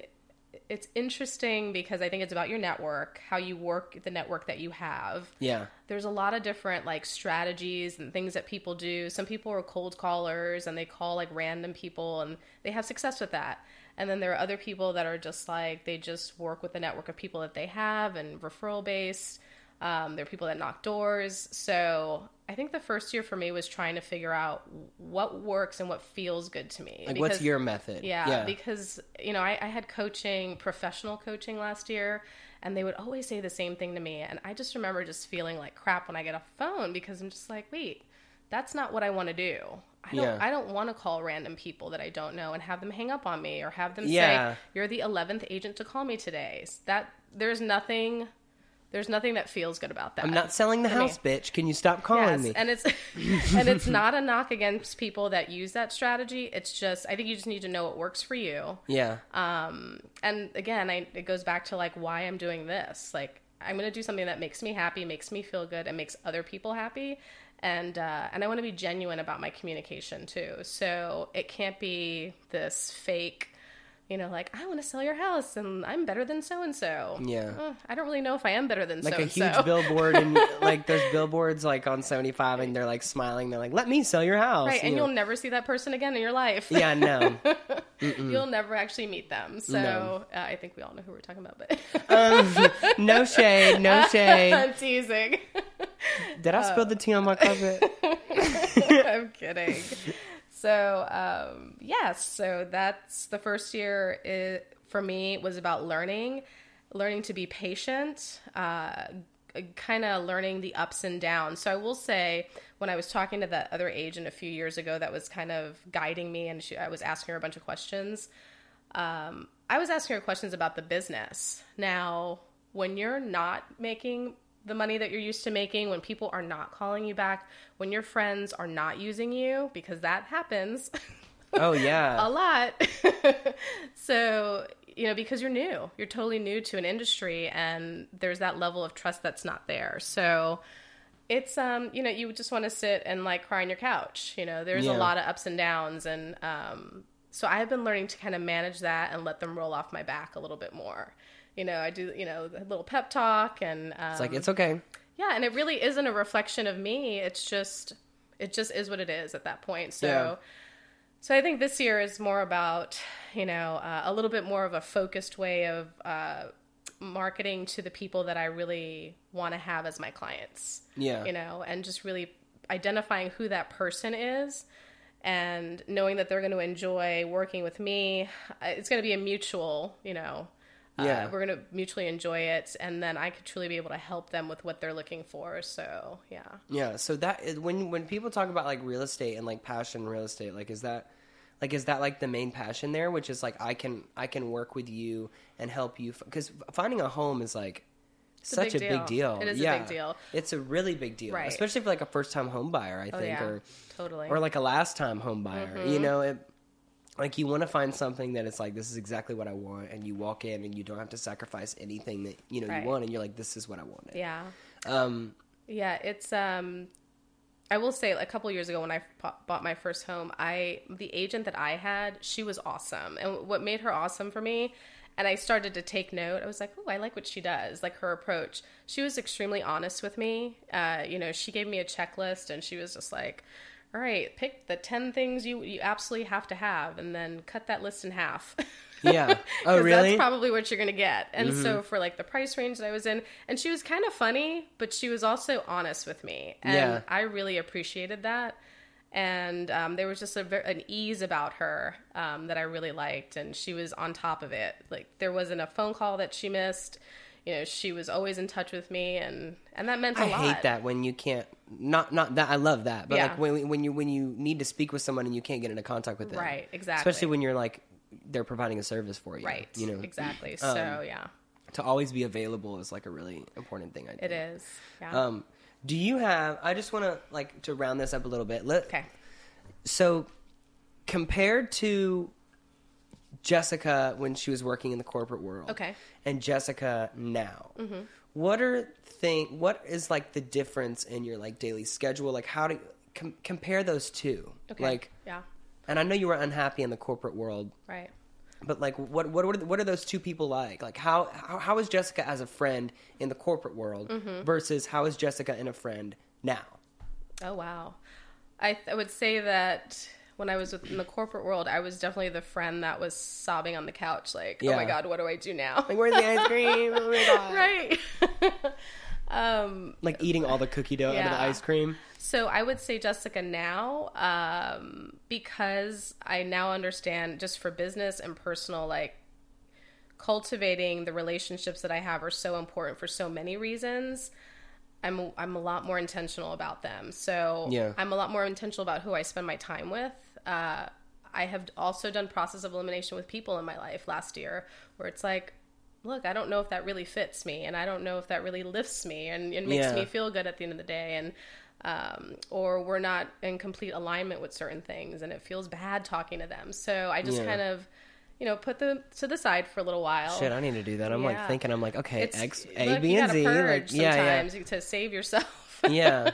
it's interesting because I think it's about your network, how you work the network that you have. Yeah. There's a lot of different like strategies and things that people do. Some people are cold callers and they call like random people and they have success with that. And then there are other people that are just like they just work with the network of people that they have and referral based. Um, there are people that knock doors. So I think the first year for me was trying to figure out what works and what feels good to me. Like what's your method? yeah, because you know I, I had coaching, professional coaching last year, and they would always say the same thing to me, and I just remember just feeling like crap when I get off the phone because I'm just like, wait, that's not what I want to do. I don't. Yeah. I don't want to call random people that I don't know and have them hang up on me or have them Yeah. say, "You're the eleventh agent to call me today." That there's nothing. There's nothing that feels good about that. I'm not selling the to me. house, bitch. Can you stop calling Yes, me? and it's and it's not a knock against people that use that strategy. It's just I think you just need to know what works for you. yeah. Um, and again, I, it goes back to like why I'm doing this. Like I'm going to do something that makes me happy, makes me feel good, and makes other people happy. And uh, and I want to be genuine about my communication too. So it can't be this fake. You know, like I want to sell your house, and I'm better than so and so. Yeah. I don't really know if I am better than like so a huge billboard and like there's billboards like on 75 and they're like smiling they're like let me sell your house Right, and you you'll never see that person again in your life. yeah no You'll never actually meet them. So No. uh, I think we all know who we're talking about, but um, no shade no shade I'm teasing. did i spill the tea on my carpet I'm kidding. So um, yes, so that's the first year. It, for me was about learning, learning to be patient, uh, kind of learning the ups and downs. So I will say, when I was talking to that other agent a few years ago, that was kind of guiding me, and she, I was asking her a bunch of questions. Um, I was asking her questions about the business. Now, when you're not making the money that you're used to making, when people are not calling you back, when your friends are not using you, because that happens oh yeah. a lot. so, you know, because you're new, you're totally new to an industry, and there's that level of trust that's not there. So, it's um you know you just want to sit and like cry on your couch you know there's Yeah. a lot of ups and downs and um so i've been learning to kind of manage that and let them roll off my back a little bit more you know i do you know a little pep talk and um, it's like it's okay. Yeah and it really isn't a reflection of me. It's just it just is what it is at that point. So Yeah. so i think this year is more about you know uh, a little bit more of a focused way of uh, marketing to the people that i really want to have as my clients. Yeah. You know, and just really identifying who that person is and knowing that they're going to enjoy working with me. Uh, It's going to be a mutual, you know, Uh, Yeah. we're gonna mutually enjoy it, and then I could truly be able to help them with what they're looking for. So yeah, Yeah, so that is, when when people talk about like real estate and like passion real estate, like is that like is that like the main passion there, which is like I can I can work with you and help you because finding a home is like a such a big big deal. It is a yeah. big deal. It's a really big deal, Right. especially for like a first time home buyer. I Oh, think, yeah. or totally. or like a last time home buyer. Mm-hmm. You know, it, like you want to find something that it's like this is exactly what I want, and you walk in and you don't have to sacrifice anything that you know Right. you want, and you're like, this is what I wanted. yeah. Um, Yeah, it's um I will say a couple years ago when I bought my first home, I the agent that I had, she was awesome. And what made her awesome for me, and I started to take note. I was like, "Oh, I like what she does, like her approach." She was extremely honest with me. Uh, you know, she gave me a checklist and she was just like, "All right, pick the 10 things you you absolutely have to have and then cut that list in half." yeah. Oh, really? Mm-hmm. That's probably what you're gonna get. And so for like the price range that I was in, and she was kind of funny, but she was also honest with me, and Yeah. I really appreciated that. And um, there was just a an ease about her um, that I really liked, and she was on top of it. Like there wasn't a phone call that she missed. You know, she was always in touch with me, and and that meant a I lot. I hate that when you can't. Not not that I love that, but Yeah. like when when you when you need to speak with someone and you can't get into contact with them, Right, exactly. Especially when you're like they're providing a service for you, Right. You know, exactly. So yeah, to always be available is like a really important thing. I think. it is. Yeah. Um, do you have? I just want to like to round this up a little bit. Let, okay. So, compared to Jessica when she was working in the corporate world, Okay. Mm-hmm. and Jessica now, what are thing? What is like the difference in your like daily schedule? Like, how do com- compare those two? Okay. Like, yeah. and I know you were unhappy in the corporate world, Right. but like, what what what are, what are those two people like? Like, how how, how is Jessica as a friend in the corporate world Mm-hmm. versus how is Jessica in a friend now? Oh wow, I, I would say that when I was in the corporate world, I was definitely the friend that was sobbing on the couch, like, "Oh my god, what do I do now?" Like, where's the ice cream? Oh my god! right. um, Like eating all the cookie dough out of the ice cream. so I would say Jessica now, um, because I now understand just for business and personal, like cultivating the relationships that I have are so important for so many reasons. I'm I'm a lot more intentional about them. So Yeah. I'm a lot more intentional about who I spend my time with. Uh, I have also done process of elimination with people in my life last year, where it's like, look, I don't know if that really fits me, and I don't know if that really lifts me, and makes Yeah. me feel good at the end of the day, and um, or we're not in complete alignment with certain things, and it feels bad talking to them. So I just Yeah. kind of, you know, put them to the side for a little while. Shit, I need to do that. I'm like thinking, I'm like, okay, It's X, look, A, B, and Z. Like, yeah, yeah. to save yourself. Yeah.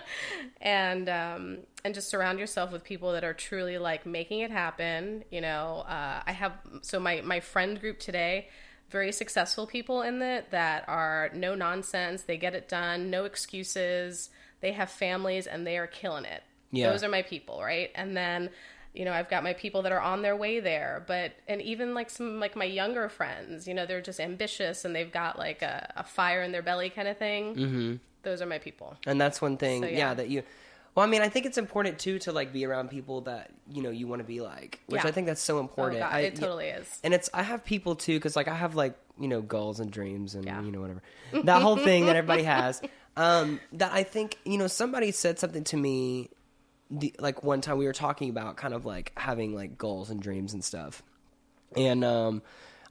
and um, and just surround yourself with people that are truly like making it happen. You know, uh, I have so my my friend group today, very successful people in it that are no nonsense. They get it done, no excuses. They have families and they are killing it. Yeah. Those are my people, right? And then you know i've got my people that are on their way there but and even like some like my younger friends you know they're just ambitious and they've got like a, a fire in their belly kind of thing mm-hmm. those are my people And that's one thing, So, yeah. yeah. that you. Well, I mean, I think it's important too to like be around people that you know you want to be like, which Yeah. I think that's so oh important. god I, it totally is And it's I have people too because like I have like you know goals and dreams and Yeah. you know whatever that whole thing that everybody has. Um, that I think you know somebody said something to me, the, like one time we were talking about kind of like having like goals and dreams and stuff, and um,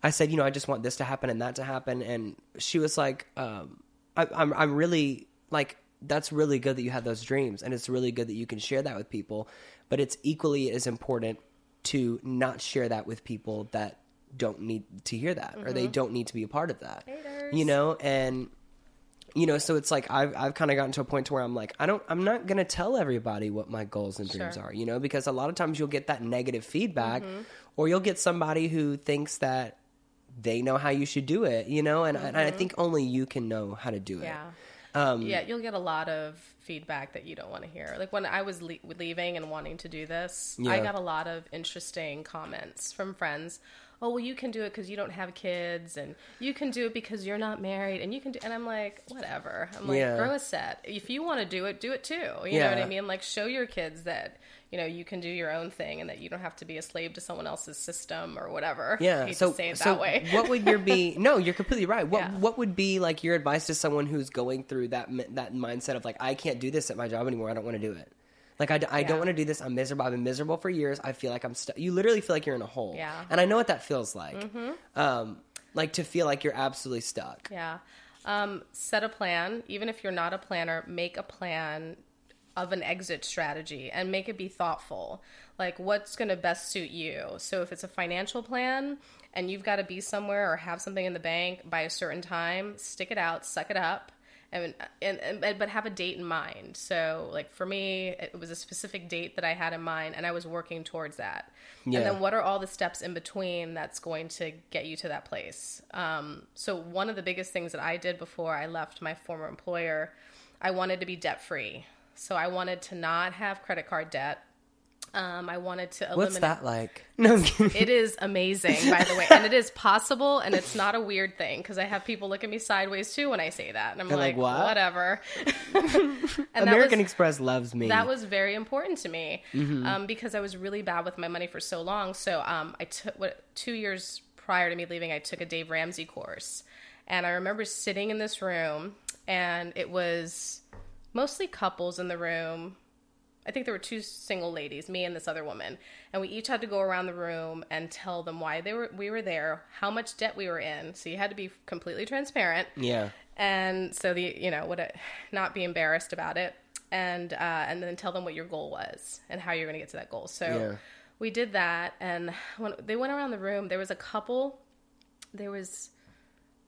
I said you know I just want this to happen and that to happen, and she was like, um, I, I'm I'm really like that's really good that you have those dreams and it's really good that you can share that with people, but it's equally as important to not share that with people that don't need to hear that or they don't need to be a part of that. Haters. You know, and you know, so it's like I've I've kind of gotten to a point to where I'm like I don't I'm not gonna tell everybody what my goals and dreams Sure. are, you know, because a lot of times you'll get that negative feedback, Mm-hmm. or you'll get somebody who thinks that they know how you should do it, you know, and, and I think only you can know how to do it. Mm-hmm. yeah Um, yeah you'll get a lot of feedback that you don't want to hear. Like when i was le- leaving and wanting to do this i got a lot of interesting comments from friends. Oh well you can do it because you don't have kids and you can do it because you're not married and you can do and i'm like whatever. I'm like Yeah. grow a set. If you want to do it do it too. You know what i mean? Like show your kids that you know you can do your own thing and that you don't have to be a slave to someone else's system or whatever Yeah. So, say it so that way what would your be? No, you're completely right. What Yeah. What would be like your advice to someone who's going through that that mindset of like, I can't do this at my job anymore. I don't want to do it. Like I Yeah. don't want to do this. I'm miserable. I've been miserable for years. I feel like I'm stuck. You literally feel like you're in a hole. Yeah. Mm-hmm. And I know what that feels like. Um, like to feel like you're absolutely stuck. Yeah. Um, set a plan. Even if you're not a planner, make a plan of an exit strategy and make it be thoughtful. Like, what's going to best suit you? So, if it's a financial plan and you've got to be somewhere or have something in the bank by a certain time, stick it out, suck it up. And, and, and but have a date in mind. So, like for me, it was a specific date that I had in mind, and I was working towards that. Yeah. And then what are all the steps in between that's going to get you to that place? Um, so one of the biggest things that I did before I left my former employer, I wanted to be debt free. So I wanted to not have credit card debt. Um, I wanted to eliminate. What's that like? No. I'm. It is amazing, by the way, and it is possible, and it's not a weird thing because I have people look at me sideways too when I say that, and I'm like, like, "What?" whatever. and American was- Express loves me. that was very important to me um, because I was really bad with my money for so long. So um, I took what two years prior to me leaving, I took a Dave Ramsey course, and I remember sitting in this room, and it was mostly couples in the room. I think there were two single ladies, me and this other woman, and we each had to go around the room and tell them why they were we were there, how much debt we were in. So you had to be completely transparent yeah. and so the you know what not be embarrassed about it and uh, and then tell them what your goal was and how you're going to get to that goal so Yeah. we did that and when they went around the room there was a couple there was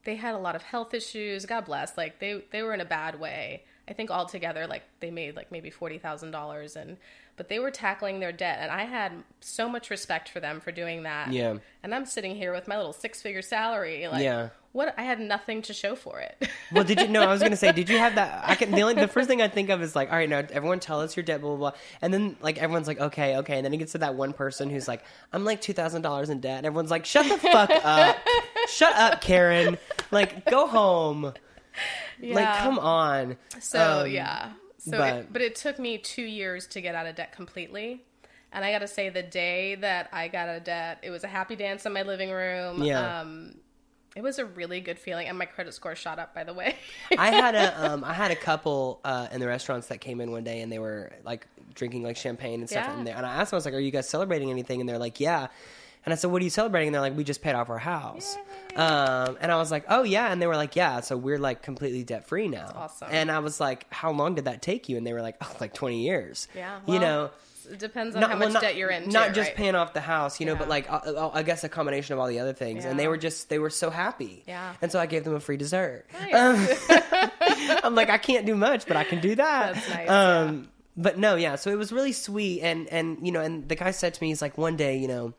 they had a lot of health issues god bless like they they were in a bad way i think altogether like they made like maybe $40000 and but they were tackling their debt and i had so much respect for them for doing that Yeah. and i'm sitting here with my little six figure salary like Yeah. what i had nothing to show for it Well, did you? No, I was gonna say, did you have that? I can. The only the first thing I think of is like, all right, now everyone tell us your debt, blah blah blah, and then like everyone's like, okay, okay, and then it gets to that one person who's like, I'm like two thousand dollars in debt, and everyone's like, shut the fuck up, shut up, Karen, like go home, like come on. So Um, yeah. So but- it, but it took me two years to get out of debt completely. And I got to say, the day that I got out of debt, it was a happy dance in my living room. Yeah. Um, it was a really good feeling, and my credit score shot up. By the way. I had a um, I had a couple uh, in the restaurants that came in one day and they were like drinking like champagne and stuff Yeah. in there. And I asked them, I was like, "Are you guys celebrating anything?" And they're like, "Yeah." And I said, "What are you celebrating?" And they're like, "We just paid off our house." Um, and I was like, "Oh yeah," and they were like, "Yeah." So we're like completely debt free now. awesome. And I was like, "How long did that take you?" And they were like, "Oh, like twenty years." Yeah, you know. it depends on how well, much not- debt you're in. Not too, just right? paying off the house, you know, but Yeah. like uh, uh, I guess a combination of all the other things. And they Yeah. were just they were so happy. Yeah. And so I gave them a free dessert. Nice. I'm like, I can't do much, but I can do that. That's nice, Um, But no, yeah. So it was really sweet, and and you know, and the guy said to me, he's like, one day, you know,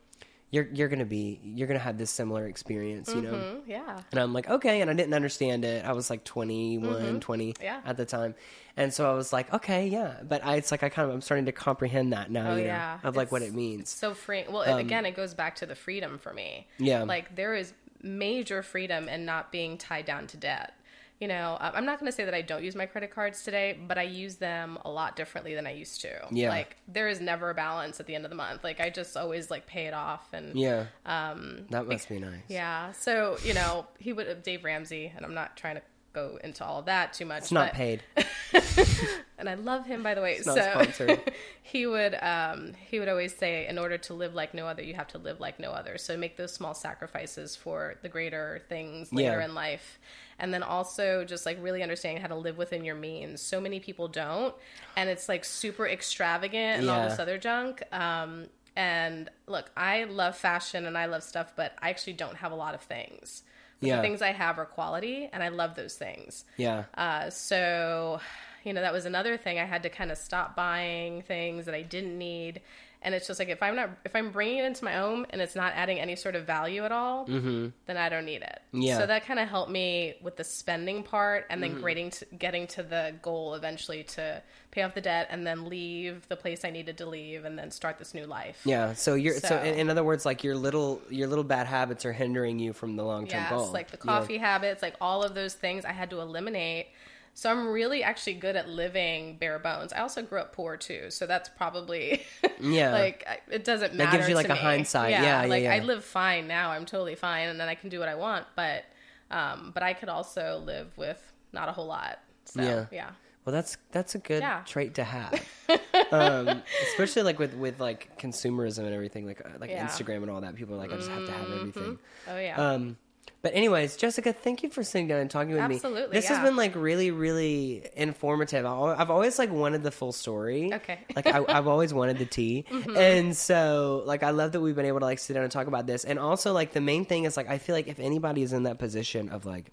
you're you're gonna be, you're gonna have this similar experience, you know. Mm, yeah. And I'm like, okay. And I didn't understand it. I was like 21, 20 Mm-hmm. Yeah. at the time. And so I was like, okay, yeah. But I, it's like, I kind of, I'm starting to comprehend that now, Oh you know, yeah. of like what it means. So free. Well, it- again, it goes back to the freedom for me. Um, Yeah. Like there is major freedom in not being tied down to debt. You know, uh, I'm not going to say that I don't use my credit cards today, but I use them a lot differently than I used to. Yeah. Like there is never a balance at the end of the month. Like I just always like pay it off and Yeah. Um, that must be nice. yeah. So, you know, he would Dave Ramsey, and I'm not trying to go into all of that too much. It's not but- paid. and I love him by the way. not so he would um, he would always say, in order to live like no other, you have to live like no other. So make those small sacrifices for the greater things later Yeah. in life. And then also just like really understanding how to live within your means. So many people don't, and it's like super extravagant and all this other junk. Um, and look, I love fashion and I love stuff, but I actually don't have a lot of things. But Yeah. The things I have are quality, and I love those things. Yeah. Uh, so, you know, that was another thing. I had to kind of stop buying things that I didn't need and it's just like if i'm not if i'm bringing it into my home and it's not adding any sort of value at all mm-hmm. then i don't need it Yeah. so that kind of helped me with the spending part and then mm-hmm. grading to, getting to the goal eventually to pay off the debt and then leave the place i needed to leave and then start this new life Yeah. So you're so, So- in, in other words, like your little your little bad habits are hindering you from the long term Yes, goal. like the coffee habits, like all of those things I had to eliminate. So I'm really actually good at living bare bones. I also grew up poor too, so that's probably Yeah. like it doesn't matter. That gives you, like, a me. hindsight. Yeah, yeah, like I yeah. live fine now. I'm totally fine, and then I can do what I want. But um, but I could also live with not a whole lot. So Yeah. yeah, Well, that's that's a good Yeah. trait to have, um, especially like with with like consumerism and everything, like uh, like Yeah. Instagram and all that. People are like, I just have to have everything. oh yeah. Um, but anyways, Jessica, thank you for sitting down and talking with me. Absolutely, this has been like really, really informative. I've always like wanted the full story. Okay. Mm-hmm. like I, I've always wanted the tea, and so like I love that we've been able to like sit down and talk about this. And also like the main thing is like I feel like if anybody is in that position of like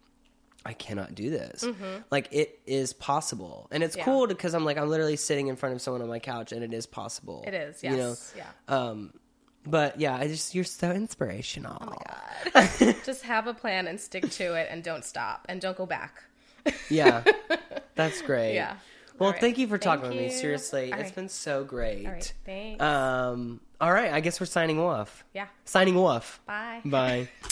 I cannot do this. Like it is possible, and it's Mm-hmm. Yeah. cool because I'm like I'm literally sitting in front of someone on my couch, and it is possible. it is. You know, Yes. yeah. um, but yeah, I just you're so inspirational. Oh Just have a plan and stick to it, and don't stop, and don't go back. Yeah, that's great. Yeah. Well, right. thank you for talking with me. Seriously, All it's right. been so great. All right. Thanks. Um, all right, I guess we're signing off. yeah. Signing off. Bye. Bye.